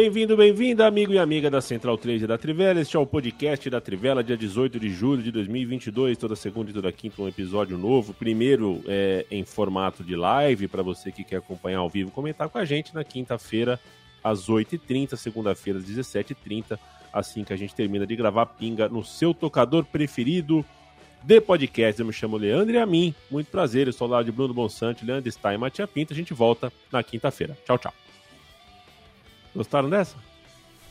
Bem-vindo, bem-vinda, amigo e amiga da Central 3 e da Trivela. Este é o podcast da Trivela, dia 18 de julho de 2022, toda segunda e toda quinta um episódio novo. Primeiro é, em formato de live, para você que quer acompanhar ao vivo, comentar com a gente na quinta-feira, às 8h30, segunda-feira, às 17h30, assim que a gente termina de gravar Pinga no seu tocador preferido de podcast. Eu me chamo Leandro e a mim, muito prazer, eu sou lá de Bruno Bonsante, Leandro Stein e Matia Pinto. A gente volta na quinta-feira. Tchau, tchau. Gostaram dessa?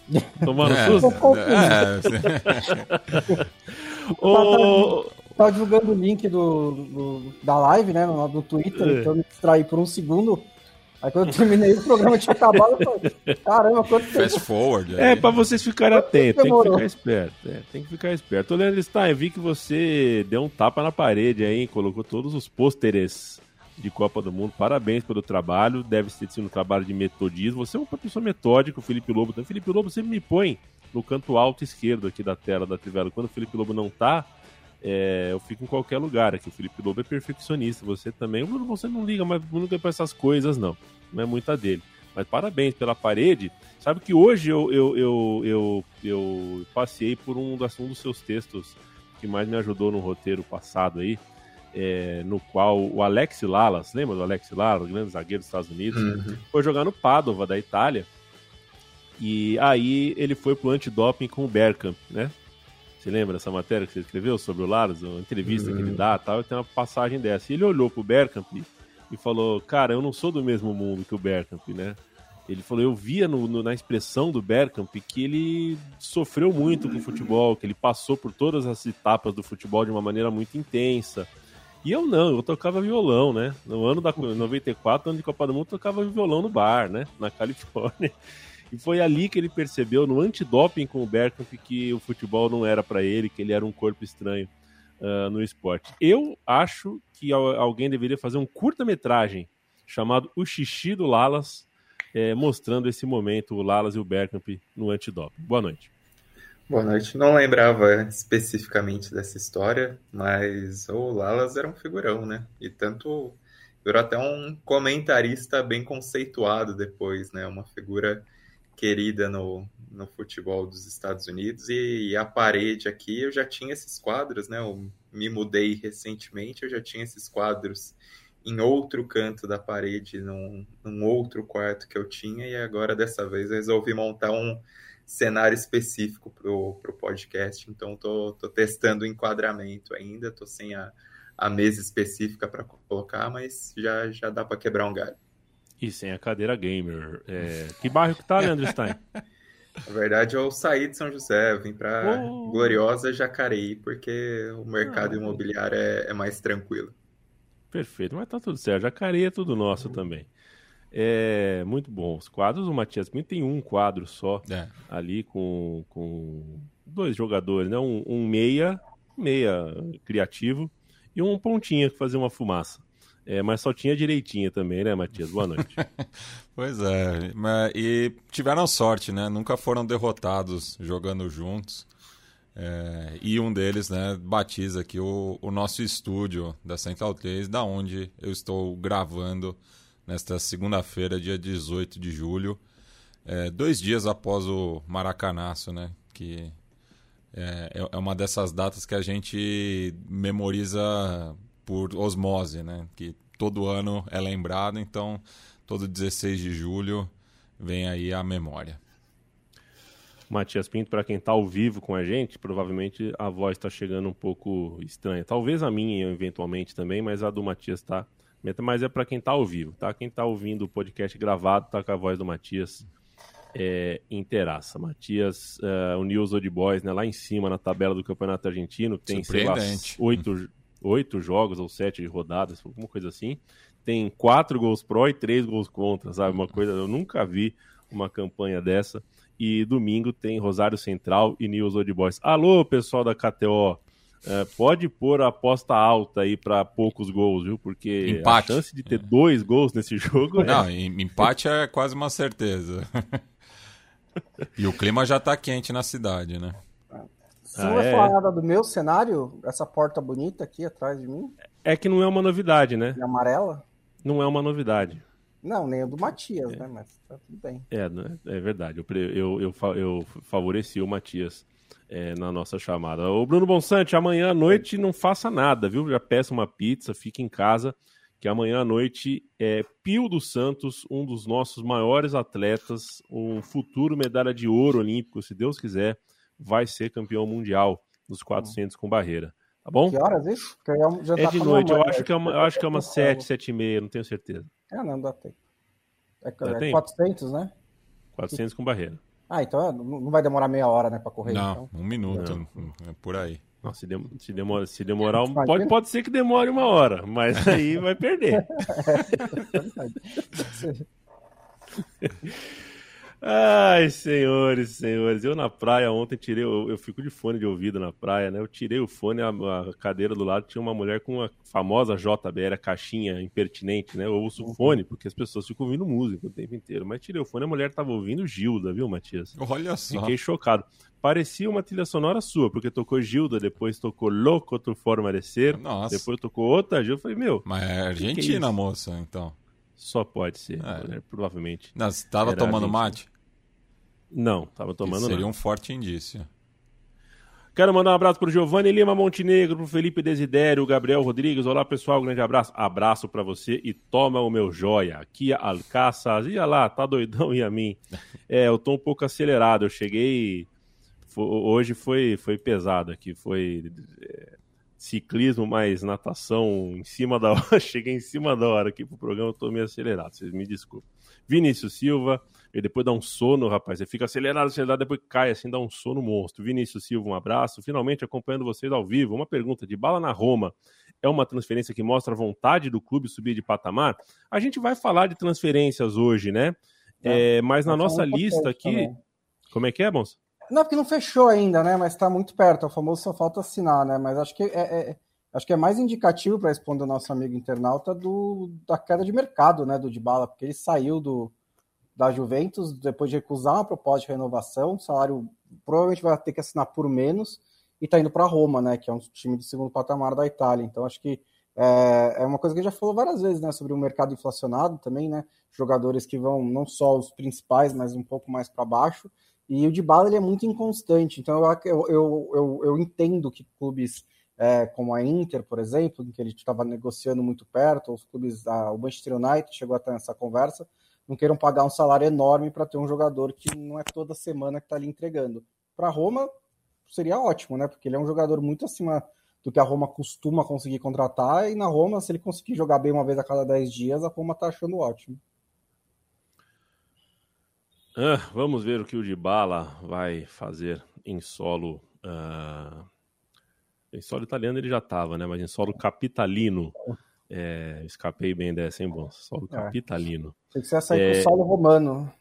Tomando É, susto? é, Ô, Tava divulgando o link do, do- da live, né? No, do Twitter, É. então eu me distraí por um segundo. Aí quando eu terminei o programa tinha acabado, eu falei, caramba, quanto tempo. fast forward. É, aí. pra vocês ficarem atentos, tem que ficar esperto. É, tem que ficar esperto. Ô, Leandro Stein, vi que você deu um tapa na parede aí, colocou todos os pôsteres de Copa do Mundo. Parabéns pelo trabalho, deve ter sido um trabalho de metodismo. Você é uma pessoa metódica, o Felipe Lobo. Então, Felipe Lobo sempre me põe no canto alto esquerdo aqui da tela da Trivela. Quando o Felipe Lobo não tá, é, eu fico em qualquer lugar aqui. O Felipe Lobo é perfeccionista, você também. O Bruno, você não liga, mas não liga pra essas coisas, não. Não é muita dele. Mas parabéns pela parede. Sabe que hoje eu, eu, eu, eu, eu passei por um, um dos seus textos que mais me ajudou no roteiro passado aí, é, no qual o Alex Lalas, lembra do Alex Lalas, grande zagueiro dos Estados Unidos, foi jogar no Padova, da Itália, e aí ele foi pro antidoping com o Bergkamp, né? Você lembra dessa matéria que você escreveu sobre o Lalas, uma entrevista que ele dá e tal, e tem uma passagem dessa. E ele olhou pro Bergkamp e falou, cara, eu não sou do mesmo mundo que o Bergkamp, né? Ele falou, eu via no- no- na expressão do Bergkamp que ele sofreu muito com o futebol, que ele passou por todas as etapas do futebol de uma maneira muito intensa. E eu não, eu tocava violão, né? No ano da 94, ano de Copa do Mundo, eu tocava violão no bar, né? Na Califórnia. E foi ali que ele percebeu, no antidoping com o Bergkamp, que o futebol não era pra ele, que ele era um corpo estranho ah, no esporte. Eu acho que al- alguém deveria fazer um curta-metragem chamado O Xixi do Lalas, eh, mostrando esse momento, o Lalas e o Bergkamp no antidoping. Boa noite. Boa noite. Não lembrava especificamente dessa história, mas o Lalas era um figurão, né? E tanto virou até um comentarista bem conceituado depois, né? Uma figura querida no, no futebol dos Estados Unidos. E, a parede aqui, eu já tinha esses quadros, né? Eu me mudei recentemente, eu já tinha esses quadros em outro canto da parede, num, num outro quarto que eu tinha, e agora dessa vez resolvi montar um cenário específico pro, pro podcast, então tô, tô testando o enquadramento ainda, tô sem a, a mesa específica para colocar, mas já, já dá para quebrar um galho. E sem a cadeira gamer. Eh, que bairro que tá, Leandro Stein? Na verdade, eu saí de São José, eu vim para Oh. gloriosa Jacareí, porque o mercado Ah. imobiliário é, é mais tranquilo. Perfeito, mas tá tudo certo. Jacareí é tudo nosso também. É muito bom. Os quadros, o Matias Pinto tem um quadro só É. ali com, com dois jogadores, né? Um, um meia, meia criativo, e um pontinha que fazia uma fumaça. É, mas só tinha direitinha também, né, Matias? Boa noite. Pois é, mas- e tiveram sorte, né? Nunca foram derrotados jogando juntos. É, e um deles, né, batiza aqui o, o nosso estúdio da Central 3, da onde eu estou gravando nesta segunda-feira, dia 18 de julho, é, dois dias após o Maracanaço, né? Que é, é- é uma dessas datas que a gente memoriza por osmose, né? Que todo ano é lembrado, então todo 16 de julho vem aí a memória. Matias Pinto, para quem tá ao vivo com a gente, provavelmente a voz tá chegando um pouco estranha. Talvez a minha, eventualmente, também, mas a do Matias tá. Mas é para quem tá ao vivo, tá? Quem tá ouvindo o podcast gravado tá com a voz do Matias é, inteiraça. Matias, uh, o News Old Boys, né, lá em cima na tabela do Campeonato Argentino, tem sei lá, oito, oito jogos ou sete rodadas, alguma coisa assim. Tem quatro gols pró e três gols contra, sabe? Uma coisa, eu nunca vi uma campanha dessa. E domingo tem Rosário Central e News Old Boys. Alô, pessoal da KTO. É, pode pôr a aposta alta aí para poucos gols, viu? Porque empate. a chance de ter dois gols nesse jogo. Não, é... empate é quase uma certeza. e o clima já tá quente na cidade, né? Se não ah, é falar nada do meu cenário, essa porta bonita aqui atrás de mim. É que não é uma novidade, né? E amarela? Não é uma novidade. Não, nem o do Matias, é. né? Mas tá tudo bem. É, é verdade. Eu, eu, eu, eu favoreci o Matias é, na nossa chamada. O Bruno Bonsante, amanhã à noite não faça nada, viu? Já peça uma pizza, fique em casa, que amanhã à noite é Pio dos Santos, um dos nossos maiores atletas, um futuro medalha de ouro olímpico, se Deus quiser, vai ser campeão mundial dos 400 com barreira. Tá bom? Que horas isso? Já é tá de noite, eu acho, que é uma, eu acho que é umas 7, 7 e meia, não tenho certeza. É, não, dá tempo. É, é 400, né? 400 com barreira. Ah, então é, não vai demorar meia hora, né, pra correr. Não, então. um minuto, não. é por aí. Não, se, de, se, demora, se demorar, um, pode, pode ser que demore uma hora, mas aí vai perder. é, Ai, senhores, senhores. Eu na praia ontem tirei. Eu, eu, fico de fone de ouvido na praia, né? Eu tirei o fone, a, a cadeira do lado tinha uma mulher com uma famosa JBL, a caixinha impertinente, né? Eu ouço fone, porque as pessoas ficam ouvindo música o tempo inteiro. Mas tirei o fone, a mulher tava ouvindo Gilda, viu, Matias? Olha só. Fiquei chocado. Parecia uma trilha sonora sua, porque tocou Gilda, depois tocou Louco, outro Forma de Ser. Nossa. Depois tocou outra Gilda. Eu falei, meu. Mas é Argentina, que é moça, então. Só pode ser, é. né? provavelmente. Não, você tava tomando mate? Não, tava tomando Seria não. um forte indício. Quero mandar um abraço pro Giovanni Lima Montenegro, pro Felipe Desidério, Gabriel Rodrigues. Olá, pessoal, grande abraço. Abraço para você e toma o meu joia. Aqui Alcaças. Ia lá, tá doidão e a mim. É, eu tô um pouco acelerado. Eu cheguei hoje foi foi pesado aqui, foi é, ciclismo mais natação em cima da hora. Cheguei em cima da hora aqui pro programa, tô meio acelerado, vocês me desculpem. Vinícius Silva, e depois dá um sono, rapaz. Você fica acelerado, acelerado, depois cai assim, dá um sono monstro. Vinícius Silva, um abraço. Finalmente acompanhando vocês ao vivo. Uma pergunta de bala na Roma. É uma transferência que mostra a vontade do clube subir de patamar? A gente vai falar de transferências hoje, né? É, é mas na nossa lista aqui. Também. Como é que é, Bons? Não, porque não fechou ainda, né? Mas está muito perto. É o famoso só falta assinar, né? Mas acho que é, é, é acho que é mais indicativo para responder o nosso amigo internauta do, da queda de mercado, né? Do Dybala, porque ele saiu do, da Juventus depois de recusar uma proposta de renovação, o salário provavelmente vai ter que assinar por menos e está indo para Roma, né? Que é um time de segundo patamar da Itália. Então acho que é, é uma coisa que a gente já falou várias vezes, né? Sobre o mercado inflacionado também, né? Jogadores que vão não só os principais, mas um pouco mais para baixo. E o de bala ele é muito inconstante, então eu, eu, eu, eu entendo que clubes é, como a Inter, por exemplo, em que ele estava negociando muito perto, os clubes, a, o Manchester United chegou até nessa conversa, não queiram pagar um salário enorme para ter um jogador que não é toda semana que está ali entregando. Para Roma seria ótimo, né? Porque ele é um jogador muito acima do que a Roma costuma conseguir contratar, e na Roma, se ele conseguir jogar bem uma vez a cada 10 dias, a Roma está achando ótimo. Ah, vamos ver o que o Dybala vai fazer em solo. Uh... Em solo italiano ele já estava, né? Mas em solo capitalino. É, escapei bem dessa, hein, bom? Solo é. capitalino. Tem que ser sair é... solo romano.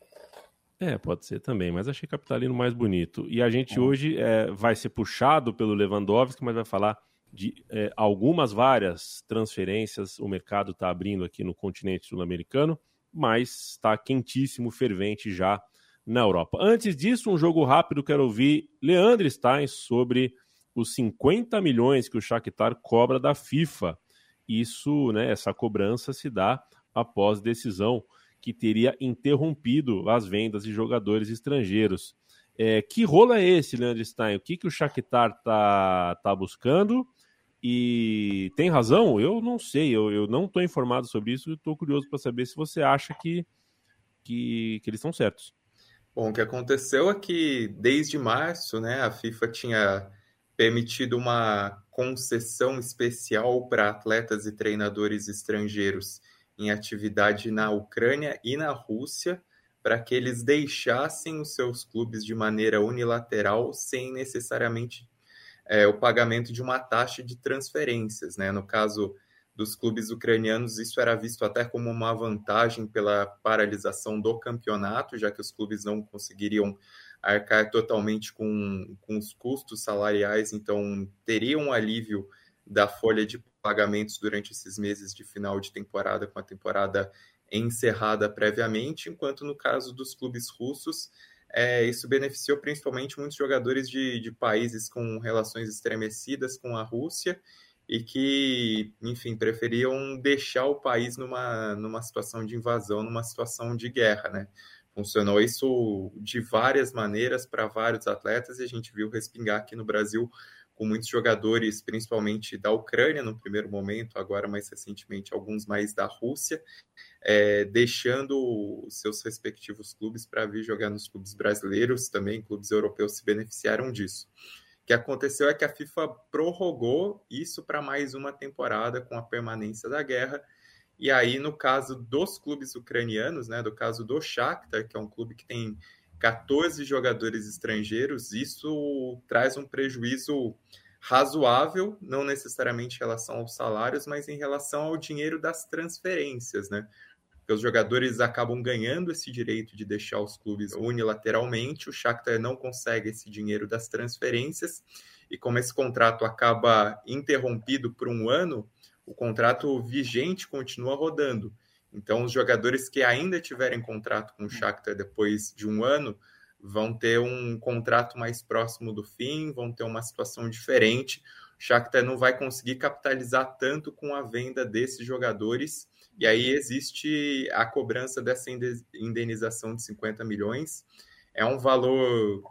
É, pode ser também, mas achei capitalino mais bonito. E a gente é. hoje é, vai ser puxado pelo Lewandowski, mas vai falar de é, algumas várias transferências. O mercado está abrindo aqui no continente sul-americano mas está quentíssimo, fervente já na Europa. Antes disso, um jogo rápido, quero ouvir Leandro Stein sobre os 50 milhões que o Shakhtar cobra da FIFA. Isso, né, essa cobrança se dá após decisão que teria interrompido as vendas de jogadores estrangeiros. É, que rolo é esse, Leandro Stein? O que, que o Shakhtar está tá buscando? E tem razão? Eu não sei, eu, eu não estou informado sobre isso estou curioso para saber se você acha que, que, que eles estão certos. Bom, o que aconteceu é que desde março, né, a FIFA tinha permitido uma concessão especial para atletas e treinadores estrangeiros em atividade na Ucrânia e na Rússia para que eles deixassem os seus clubes de maneira unilateral, sem necessariamente é, o pagamento de uma taxa de transferências. Né? No caso dos clubes ucranianos, isso era visto até como uma vantagem pela paralisação do campeonato, já que os clubes não conseguiriam arcar totalmente com, com os custos salariais, então teria um alívio da folha de pagamentos durante esses meses de final de temporada, com a temporada encerrada previamente, enquanto no caso dos clubes russos, é, isso beneficiou principalmente muitos jogadores de, de países com relações estremecidas com a Rússia e que, enfim, preferiam deixar o país numa, numa situação de invasão, numa situação de guerra, né? Funcionou isso de várias maneiras para vários atletas e a gente viu respingar aqui no Brasil com muitos jogadores, principalmente da Ucrânia no primeiro momento, agora mais recentemente alguns mais da Rússia, é, deixando seus respectivos clubes para vir jogar nos clubes brasileiros, também clubes europeus se beneficiaram disso. O que aconteceu é que a FIFA prorrogou isso para mais uma temporada com a permanência da guerra. E aí, no caso dos clubes ucranianos, né, do caso do Shakhtar, que é um clube que tem 14 jogadores estrangeiros, isso traz um prejuízo razoável, não necessariamente em relação aos salários, mas em relação ao dinheiro das transferências, né? Porque os jogadores acabam ganhando esse direito de deixar os clubes unilateralmente, o Shakhtar não consegue esse dinheiro das transferências, e como esse contrato acaba interrompido por um ano, o contrato vigente continua rodando. Então, os jogadores que ainda tiverem contrato com o Shakhtar depois de um ano vão ter um contrato mais próximo do fim, vão ter uma situação diferente. O Shakhtar não vai conseguir capitalizar tanto com a venda desses jogadores. E aí existe a cobrança dessa indenização de 50 milhões. É um valor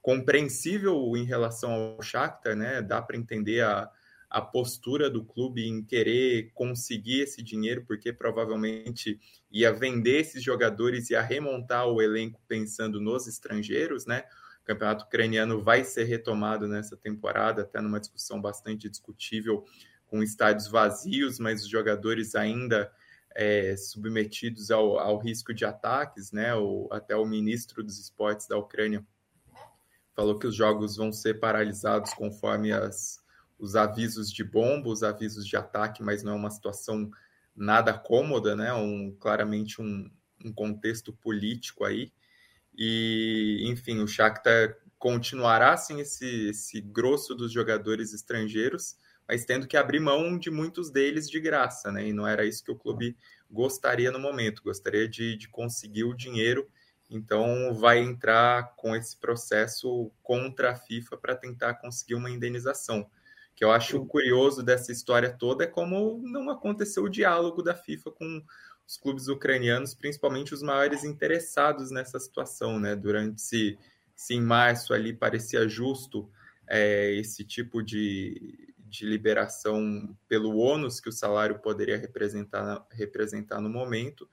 compreensível em relação ao Shakhtar, né? Dá para entender a, a postura do clube em querer conseguir esse dinheiro, porque provavelmente ia vender esses jogadores e ia remontar o elenco pensando nos estrangeiros, né? O campeonato ucraniano vai ser retomado nessa temporada, até numa discussão bastante discutível, com estádios vazios, mas os jogadores ainda é, submetidos ao, ao, risco de ataques, né? O, até o ministro dos esportes da Ucrânia falou que os jogos vão ser paralisados conforme as os avisos de bomba, os avisos de ataque, mas não é uma situação nada cômoda, né? Um, claramente um, um contexto político aí. E, enfim, o Shakhtar continuará sem esse, esse grosso dos jogadores estrangeiros, mas tendo que abrir mão de muitos deles de graça, né? E não era isso que o clube gostaria no momento, gostaria de, de conseguir o dinheiro, então vai entrar com esse processo contra a FIFA para tentar conseguir uma indenização que eu acho curioso dessa história toda é como não aconteceu o diálogo da FIFA com os clubes ucranianos, principalmente os maiores interessados nessa situação, né? Durante se, se em março ali parecia justo é, esse tipo de, de liberação pelo ônus que o salário poderia representar, representar no momento.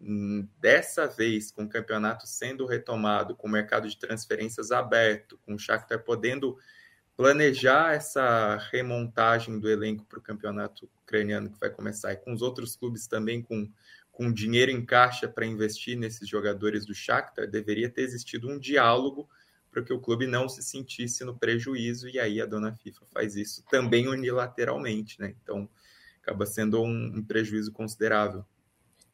Hum, dessa vez, com o campeonato sendo retomado, com o mercado de transferências aberto, com o Shakhtar podendo planejar essa remontagem do elenco para o campeonato ucraniano que vai começar e com os outros clubes também com, com dinheiro em caixa para investir nesses jogadores do Shakhtar, deveria ter existido um diálogo para que o clube não se sentisse no prejuízo e aí a dona FIFA faz isso também unilateralmente, né? Então acaba sendo um, um prejuízo considerável.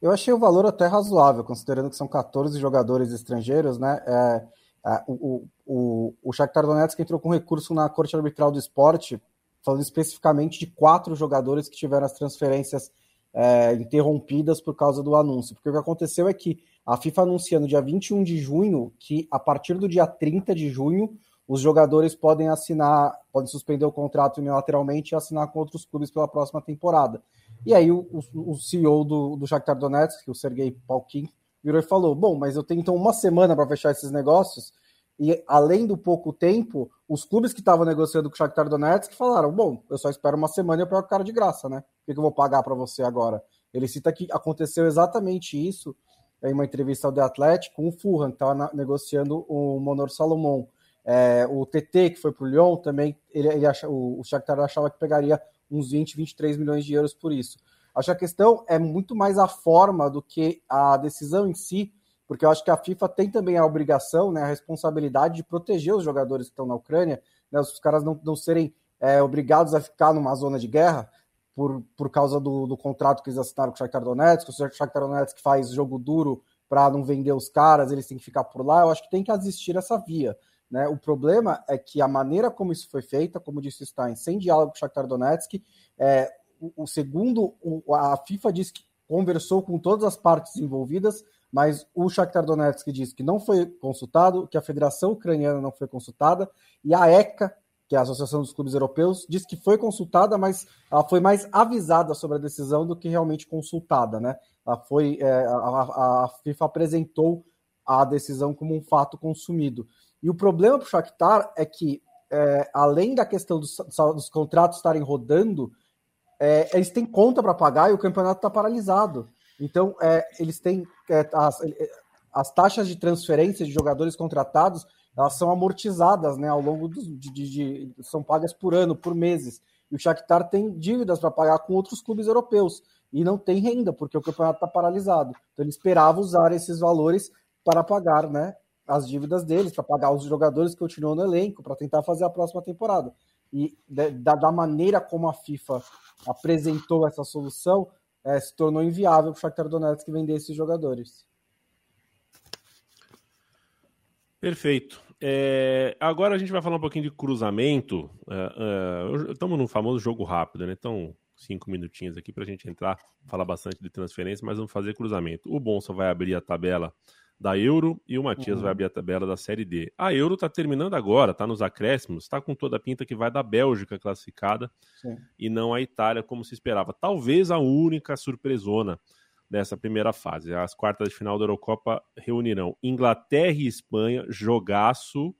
Eu achei o valor até razoável, considerando que são 14 jogadores estrangeiros, né? É ah, o, o, o Shakhtar Donetsk entrou com recurso na Corte Arbitral do Esporte, falando especificamente de quatro jogadores que tiveram as transferências é, interrompidas por causa do anúncio. Porque o que aconteceu é que a FIFA anuncia no dia 21 de junho que a partir do dia 30 de junho os jogadores podem assinar, podem suspender o contrato unilateralmente e assinar com outros clubes pela próxima temporada. E aí o, o, o CEO do, do Shakhtar Donetsk, o Sergei Palkin, virou e falou: Bom, mas eu tenho então uma semana para fechar esses negócios. E além do pouco tempo, os clubes que estavam negociando com o Shakhtar Donetsk falaram: Bom, eu só espero uma semana e eu pego o cara de graça, né? O que eu vou pagar para você agora? Ele cita que aconteceu exatamente isso em uma entrevista ao The Athletic com o Fulham, que estava negociando o Monor Salomon. É, o TT, que foi para o Lyon, também ele, ele o, o Shakhtar achava que pegaria uns 20, 23 milhões de euros por isso. Acho que a questão é muito mais a forma do que a decisão em si, porque eu acho que a FIFA tem também a obrigação, né, a responsabilidade de proteger os jogadores que estão na Ucrânia, né, os caras não, não serem é, obrigados a ficar numa zona de guerra por, por causa do, do contrato que eles assinaram com o Shakhtar Donetsk, o Shakhtar Donetsk faz jogo duro para não vender os caras, eles têm que ficar por lá, eu acho que tem que existir essa via. Né? O problema é que a maneira como isso foi feita, como disse o Stein, sem diálogo com o Shakhtar Donetsk, é, o, segundo, o, a FIFA diz que conversou com todas as partes envolvidas, mas o Shakhtar Donetsk diz que não foi consultado, que a Federação Ucraniana não foi consultada, e a ECA, que é a Associação dos Clubes Europeus, diz que foi consultada, mas ela foi mais avisada sobre a decisão do que realmente consultada, né? Ela foi, é, a, a, FIFA apresentou a decisão como um fato consumido. E o problema para o Shakhtar é que, é, além da questão dos, dos contratos estarem rodando, é, eles têm conta para pagar e o campeonato está paralisado. Então, é, eles têm é, as, as taxas de transferência de jogadores contratados elas são amortizadas né, ao longo dos, de, de, de, são pagas por ano, por meses. E o Shakhtar tem dívidas para pagar com outros clubes europeus e não tem renda porque o campeonato está paralisado. Então ele esperava usar esses valores para pagar, né, as dívidas deles, para pagar os jogadores que continuam no elenco, para tentar fazer a próxima temporada. E da, da maneira como a FIFA apresentou essa solução, é, se tornou inviável para o Shakhtar Donetsk vender esses jogadores. Perfeito. É, agora a gente vai falar um pouquinho de cruzamento. É, é, estamos num famoso jogo rápido, né? Então, cinco minutinhos aqui para a gente entrar, falar bastante de transferência, mas vamos fazer cruzamento. O Bonsa vai abrir a tabela da Euro e o Matias uhum. vai abrir a tabela da Série D. A Euro está terminando agora, está nos acréscimos, está com toda a pinta que vai da Bélgica classificada Sim. e não a Itália como se esperava. Talvez a única surpresona dessa primeira fase. As quartas de final da Eurocopa reunirão Inglaterra e Espanha, jogaço,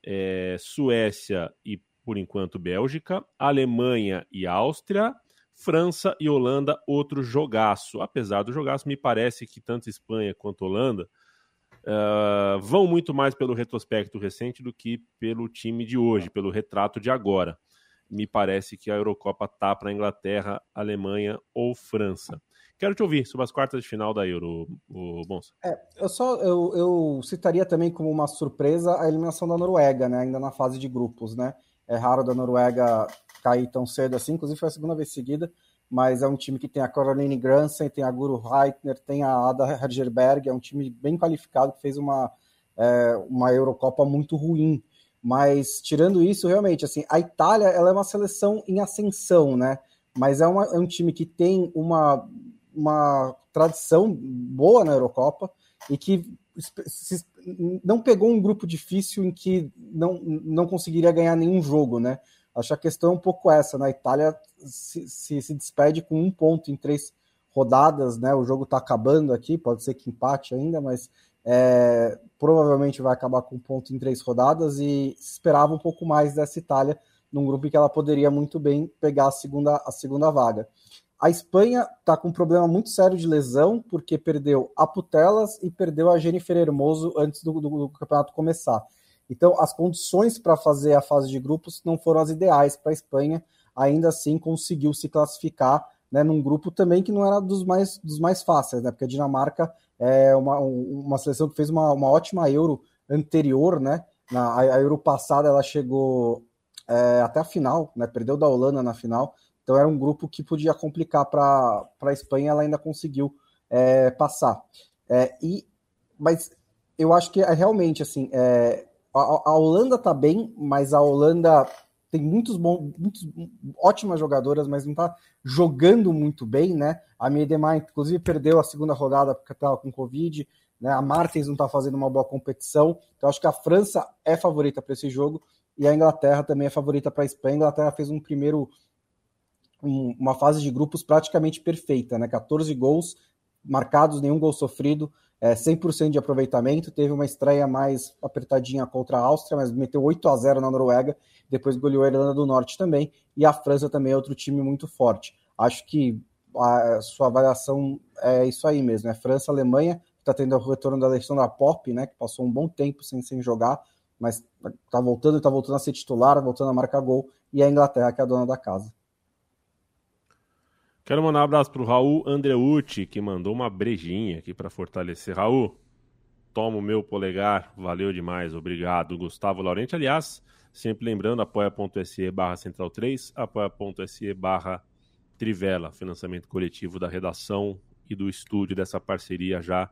é, Suécia e, por enquanto, Bélgica, Alemanha e Áustria, França e Holanda, outro jogaço. Apesar do jogaço, me parece que tanto Espanha quanto Holanda uh, vão muito mais pelo retrospecto recente do que pelo time de hoje, pelo retrato de agora. Me parece que a Eurocopa tá para Inglaterra, Alemanha ou França. Quero te ouvir sobre as quartas de final da Euro, o Bonsa. É, eu só eu, eu citaria também como uma surpresa a eliminação da Noruega, né? Ainda na fase de grupos, né? É raro da Noruega cair tão cedo assim, inclusive foi a segunda vez seguida, mas é um time que tem a Caroline Gransen, tem a Guru Reitner, tem a Ada Hergerberg, é um time bem qualificado que fez uma, é, uma Eurocopa muito ruim. Mas tirando isso, realmente, assim, a Itália ela é uma seleção em ascensão, né? Mas é, uma, é um time que tem uma uma tradição boa na Eurocopa e que não pegou um grupo difícil em que não, não conseguiria ganhar nenhum jogo, né? Acho que a questão é um pouco essa. Né? Itália se, se, se, despede com um ponto em três rodadas, né? O jogo está acabando aqui, pode ser que empate ainda, mas é, provavelmente vai acabar com um ponto em três rodadas e esperava um pouco mais dessa Itália num grupo em que ela poderia muito bem pegar a segunda, a segunda vaga. A Espanha está com um problema muito sério de lesão, porque perdeu a Putelas e perdeu a Jennifer Hermoso antes do, do, do campeonato começar. Então, as condições para fazer a fase de grupos não foram as ideais para a Espanha. Ainda assim, conseguiu se classificar né, num grupo também que não era dos mais, dos mais fáceis, né? Porque a Dinamarca é uma, uma seleção que fez uma, uma ótima Euro anterior, né? Na, a, Euro passada ela chegou é, até a final, né? Perdeu da Holanda na final, então era um grupo que podia complicar para a Espanha, ela ainda conseguiu é, passar. É, e, mas eu acho que é realmente assim, é, a, a, Holanda está bem, mas a Holanda tem muitos bons, muitos, ótimas jogadoras, mas não está jogando muito bem, né? A Miedema, inclusive, perdeu a segunda rodada porque estava com Covid, né? A Martins não está fazendo uma boa competição. Então, acho que a França é favorita para esse jogo e a Inglaterra também é favorita para a Espanha. A Inglaterra fez um primeiro um, uma fase de grupos praticamente perfeita, né? 14 gols marcados, nenhum gol sofrido, é, 100% de aproveitamento. Teve uma estreia mais apertadinha contra a Áustria, mas meteu 8 a 0 na Noruega, depois goleou a Irlanda do Norte também, e a França também é outro time muito forte. Acho que a sua avaliação é isso aí mesmo, é França, Alemanha, que está tendo o retorno da Alexandra Pop, né, que passou um bom tempo sem, sem jogar, mas está voltando, está voltando a ser titular, voltando a marcar gol, e a Inglaterra, que é a dona da casa. Quero mandar um abraço pro Raul Andreucci, que mandou uma brejinha aqui para fortalecer. Raul, Toma o meu polegar, valeu demais, obrigado. Gustavo Laurenti, aliás, sempre lembrando, apoia.se barra central 3, apoia.se barra Trivela, financiamento coletivo da redação e do estúdio dessa parceria já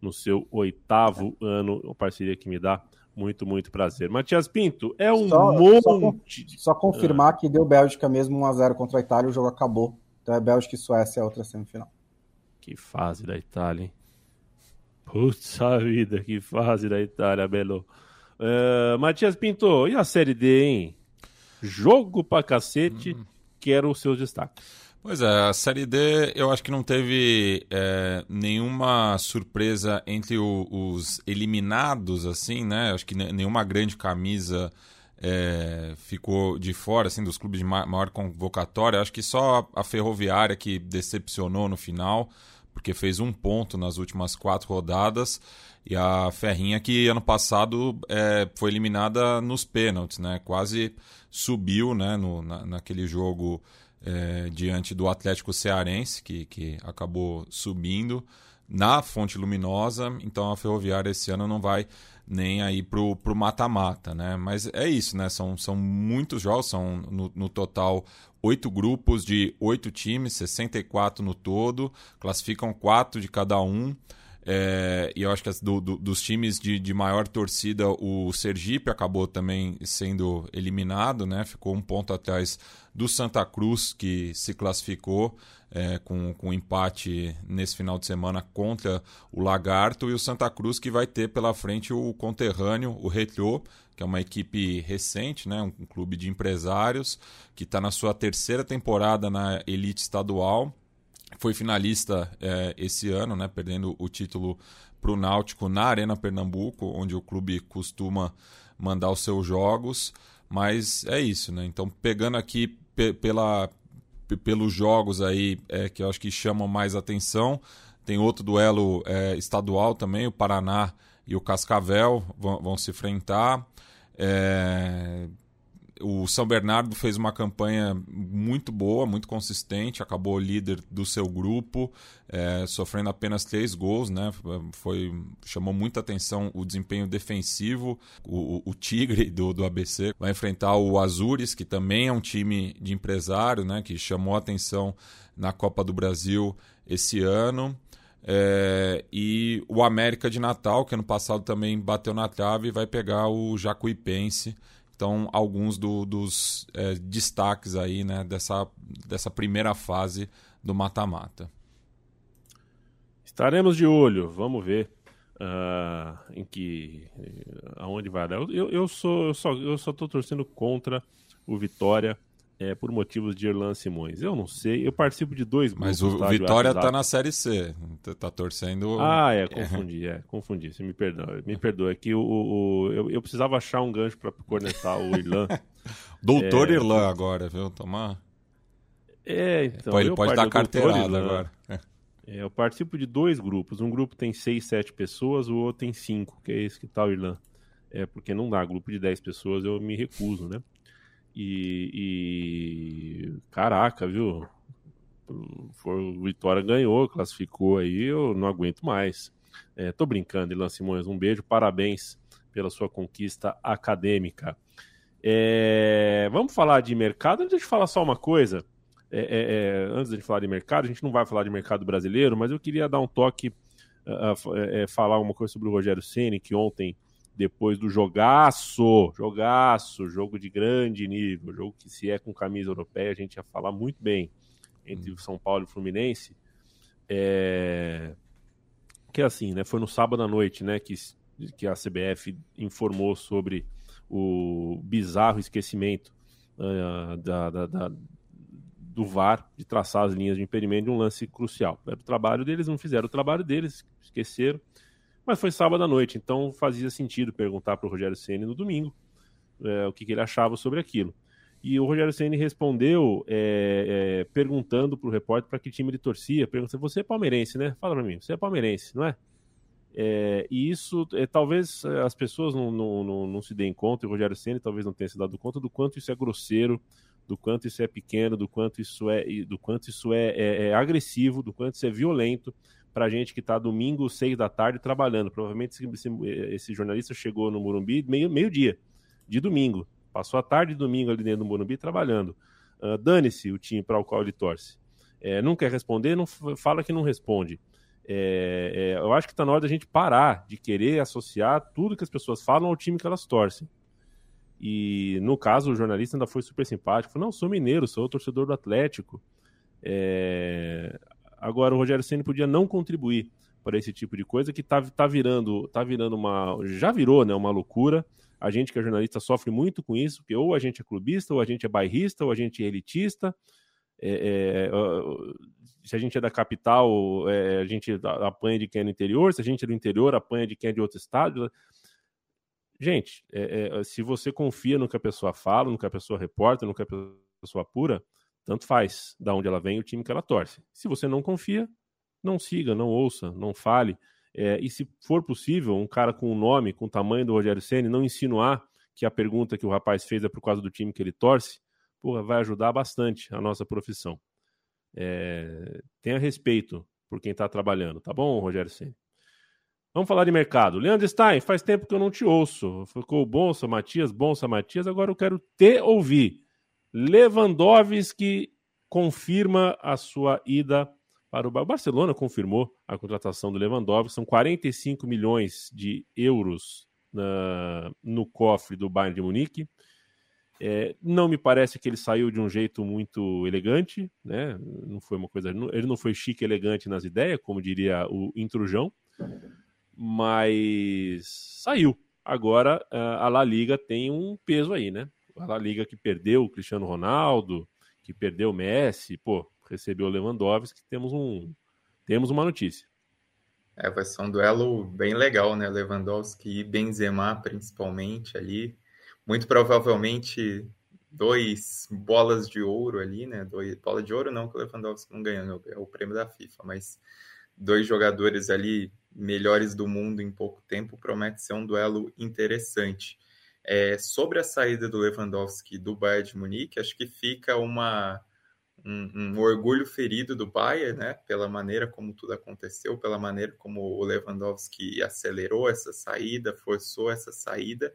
no seu oitavo ano, uma parceria que me dá muito, muito prazer. Matias Pinto, é um só, monte. Só, só confirmar ah. que deu Bélgica mesmo 1x0 contra a Itália, o jogo acabou. Então é Bélgica e Suécia é outra semifinal. Que fase da Itália, hein? Putz vida, que fase da Itália, Belo. Uh, Matias Pinto, e a Série D, hein? Jogo pra cacete, hum. quero os seus destaques. Pois é, a Série D eu acho que não teve é, nenhuma surpresa entre o, os eliminados, assim, né? Acho que nenhuma grande camisa é, ficou de fora, assim, dos clubes de maior convocatória. Acho que só a Ferroviária que decepcionou no final, porque fez um ponto nas últimas quatro rodadas. E a Ferrinha que ano passado é, foi eliminada nos pênaltis, né? Quase subiu, né? No, na, naquele jogo é, diante do Atlético Cearense, que, que acabou subindo na Fonte Luminosa. Então a Ferroviária esse ano não vai nem aí pro, pro mata-mata, né? Mas é isso, né? São, são muitos jogos, são no, no total oito grupos de oito times, 64 no todo, classificam quatro de cada um. É, e eu acho que do, do, dos times de, de maior torcida, o Sergipe acabou também sendo eliminado, né? Ficou um ponto atrás do Santa Cruz, que se classificou é, com, com empate nesse final de semana contra o Lagarto, e o Santa Cruz que vai ter pela frente o conterrâneo, o Retrô, que é uma equipe recente, né? um, um clube de empresários, que está na sua terceira temporada na elite estadual foi finalista é, esse ano, né, perdendo o título para o Náutico na Arena Pernambuco, onde o clube costuma mandar os seus jogos. Mas é isso, né? Então, pegando aqui pela, pelos jogos aí é, que eu acho que chamam mais atenção, tem outro duelo é, estadual também, o Paraná e o Cascavel vão, vão se enfrentar. É, o São Bernardo fez uma campanha muito boa, muito consistente, acabou líder do seu grupo, é, sofrendo apenas três gols, né? Foi, chamou muita atenção o desempenho defensivo. O, o Tigre do, do ABC vai enfrentar o Azures, que também é um time de empresário, né? Que chamou atenção na Copa do Brasil esse ano. É, e o América de Natal, que ano passado também bateu na trave, vai pegar o Jacuipense então, alguns do, dos é, destaques aí, né, dessa, dessa primeira fase do mata-mata. Estaremos de olho, vamos ver uh, em que aonde vai dar. Eu, eu sou eu só eu só estou torcendo contra o Vitória é, por motivos de Erlan Simões. Eu não sei, eu participo de dois grupos. Mas o tá, Vitória tá na Série C, tá, tá torcendo... Ah, é, confundi, é, confundi, você me perdoa, me perdoa, é que o, o eu, eu, precisava achar um gancho para cornetar o Irlan. Doutor é, Irlan agora, viu, tomar... É, então... Ele pode dar carteirada agora. É, eu participo de dois grupos, um grupo tem seis, sete pessoas, o outro tem cinco, que é esse que tá o Irlan. É, porque não dá, grupo de dez pessoas eu me recuso, né? E, e caraca, viu? O Vitória ganhou, classificou aí, eu não aguento mais. É, tô brincando, Ilan Simões, um beijo, parabéns pela sua conquista acadêmica. É, vamos falar de mercado? Deixa eu falar só uma coisa. É, é, é, antes de falar de mercado, a gente não vai falar de mercado brasileiro, mas eu queria dar um toque, uh, uh, falar uma coisa sobre o Rogério Ceni que ontem depois do jogaço, jogaço, jogo de grande nível, jogo que se é com camisa europeia a gente ia falar muito bem entre o São Paulo e o Fluminense. É... Que é assim, né? Foi no sábado à noite, né? Que, que a CBF informou sobre o bizarro esquecimento uh, da, da, da, do VAR de traçar as linhas de impedimento de um lance crucial. Era o trabalho deles, não fizeram o trabalho deles, esqueceram. Mas foi sábado à noite, então fazia sentido perguntar para o Rogério Ceni no domingo é, o que, que, ele achava sobre aquilo. E o Rogério Ceni respondeu é, é, perguntando para o repórter para que time ele torcia. Perguntando: Você é palmeirense, né? Fala para mim, você é palmeirense, não é? é e isso, é, talvez é, as pessoas não, não, não, não, se deem conta, e o Rogério Ceni talvez não tenha se dado conta do quanto isso é grosseiro, do quanto isso é pequeno, do quanto isso é, do quanto isso é agressivo, do quanto isso é violento para gente que está domingo, seis da tarde, trabalhando. Provavelmente esse, esse jornalista chegou no Morumbi meio-dia, meio de domingo. Passou a tarde de domingo ali dentro do Morumbi trabalhando. Uh, Dane-se o time para o qual ele torce. É, não quer responder, não fala que não responde. É, é, eu acho que está na hora da gente parar de querer associar tudo que as pessoas falam ao time que elas torcem. E no caso, o jornalista ainda foi super simpático. Falou, não, sou mineiro, sou torcedor do Atlético. É... Agora, o Rogério Ceni podia não contribuir para esse tipo de coisa que está tá virando, tá virando uma. Já virou né, uma loucura. A gente que é jornalista sofre muito com isso, porque ou a gente é clubista, ou a gente é bairrista, ou a gente é elitista. É, é, se a gente é da capital, é, a gente apanha de quem é no interior, se a gente é do interior, apanha de quem é de outro estado. Gente, é, é, se você confia no que a pessoa fala, no que a pessoa reporta, no que a pessoa apura, tanto faz da onde ela vem o time que ela torce. Se você não confia, não siga, não ouça, não fale. É, e se for possível, um cara com o nome, com o tamanho do Rogério Senna, não insinuar que a pergunta que o rapaz fez é por causa do time que ele torce, porra, vai ajudar bastante a nossa profissão. É, tenha respeito por quem está trabalhando, tá bom, Rogério Senna? Vamos falar de mercado. Leandro Stein, faz tempo que eu não te ouço. Ficou bom, São Matias, bom, São Matias. Agora eu quero te ouvir. Lewandowski confirma a sua ida para o Barcelona confirmou a contratação do Lewandowski, são 45 milhões de euros na, no cofre do Bayern de Munique. É, não me parece que ele saiu de um jeito muito elegante, né? Não foi uma coisa, ele não foi chique elegante nas ideias, como diria o intrujão, mas saiu. Agora a La Liga tem um peso aí, né? A Liga que perdeu o Cristiano Ronaldo, que perdeu o Messi, pô, recebeu o Lewandowski, temos um temos uma notícia. É, vai ser um duelo bem legal, né? Lewandowski e Benzema, principalmente ali. Muito provavelmente dois bolas de ouro ali, né? Dois, bola de ouro não, que o Lewandowski não ganhou, é o prêmio da FIFA, mas dois jogadores ali melhores do mundo em pouco tempo promete ser um duelo interessante. É, sobre a saída do Lewandowski do Bayern de Munique, acho que fica uma um, um, orgulho ferido do Bayern, né? Pela maneira como tudo aconteceu, pela maneira como o Lewandowski acelerou essa saída, forçou essa saída.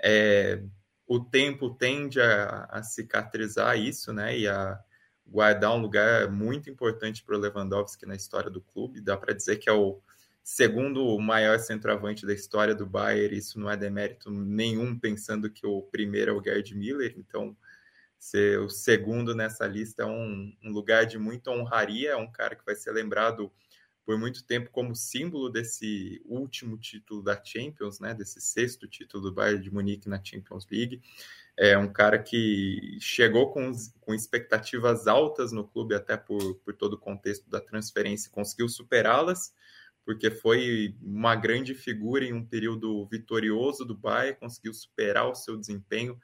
É, o tempo tende a, a, cicatrizar isso, né? E a guardar um lugar muito importante para o Lewandowski na história do clube. Dá para dizer que é o segundo maior centroavante da história do Bayern. Isso não é demérito nenhum, pensando que o primeiro é o Gerd Miller. Então ser o segundo nessa lista é um, um, lugar de muita honraria, é um cara que vai ser lembrado por muito tempo como símbolo desse último título da Champions, né, desse sexto título do Bayern de Munique na Champions League. É um cara que chegou com, com expectativas altas no clube, até por, por todo o contexto da transferência, conseguiu superá-las, porque foi uma grande figura em um período vitorioso do Bayern, conseguiu superar o seu desempenho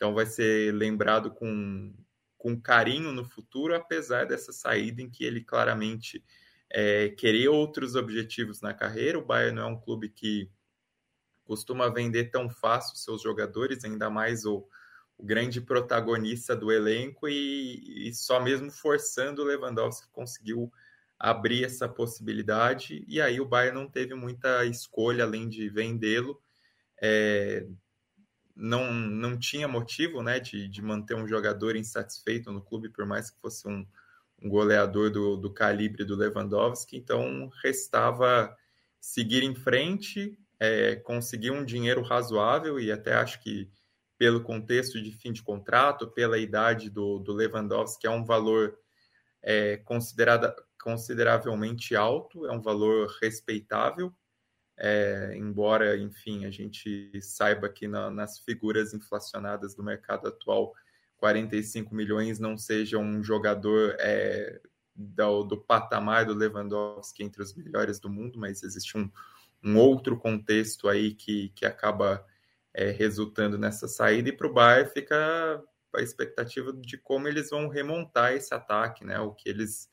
então vai ser lembrado com, com carinho no futuro, apesar dessa saída em que ele claramente é, queria outros objetivos na carreira. O Bayern não é um clube que costuma vender tão fácil seus jogadores, ainda mais o, o grande protagonista do elenco, e, e, só mesmo forçando o Lewandowski conseguiu abrir essa possibilidade, e aí o Bayern não teve muita escolha além de vendê-lo. É, não, não tinha motivo né, de, de manter um jogador insatisfeito no clube, por mais que fosse um, um goleador do, do calibre do Lewandowski. Então, restava seguir em frente, é, conseguir um dinheiro razoável, e até acho que pelo contexto de fim de contrato, pela idade do, do Lewandowski, é um valor é, considerada, consideravelmente alto, é um valor respeitável é, embora, enfim, a gente saiba que na, nas figuras inflacionadas do mercado atual, 45 milhões não seja um jogador é, do, do, patamar do Lewandowski entre os melhores do mundo, mas existe um, um outro contexto aí que, que acaba é, resultando nessa saída, e para o Bayern fica a expectativa de como eles vão remontar esse ataque, né? O que eles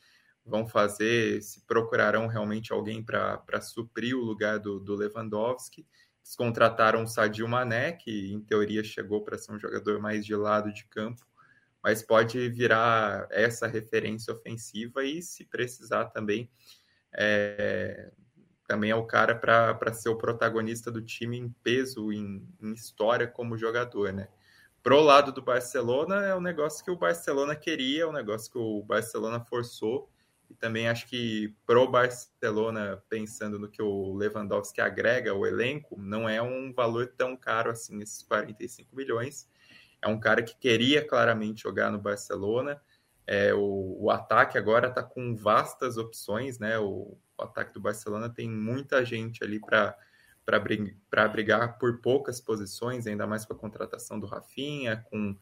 vão fazer, se procurarão realmente alguém para suprir o lugar do, do Lewandowski. Eles contrataram o Sadio Mané, que em teoria chegou para ser um jogador mais de lado de campo, mas pode virar essa referência ofensiva e, se precisar também, é, também é o cara para ser o protagonista do time em peso, em, em, história como jogador, né? Pro lado do Barcelona, é um negócio que o Barcelona queria, é um negócio que o Barcelona forçou, e também acho que pro Barcelona, pensando no que o Lewandowski agrega ao elenco, não é um valor tão caro assim, esses 45 milhões. É um cara que queria claramente jogar no Barcelona. É, o, o ataque agora está com vastas opções, né? O, o ataque do Barcelona tem muita gente ali para para brigar por poucas posições, ainda mais com a contratação do Rafinha, com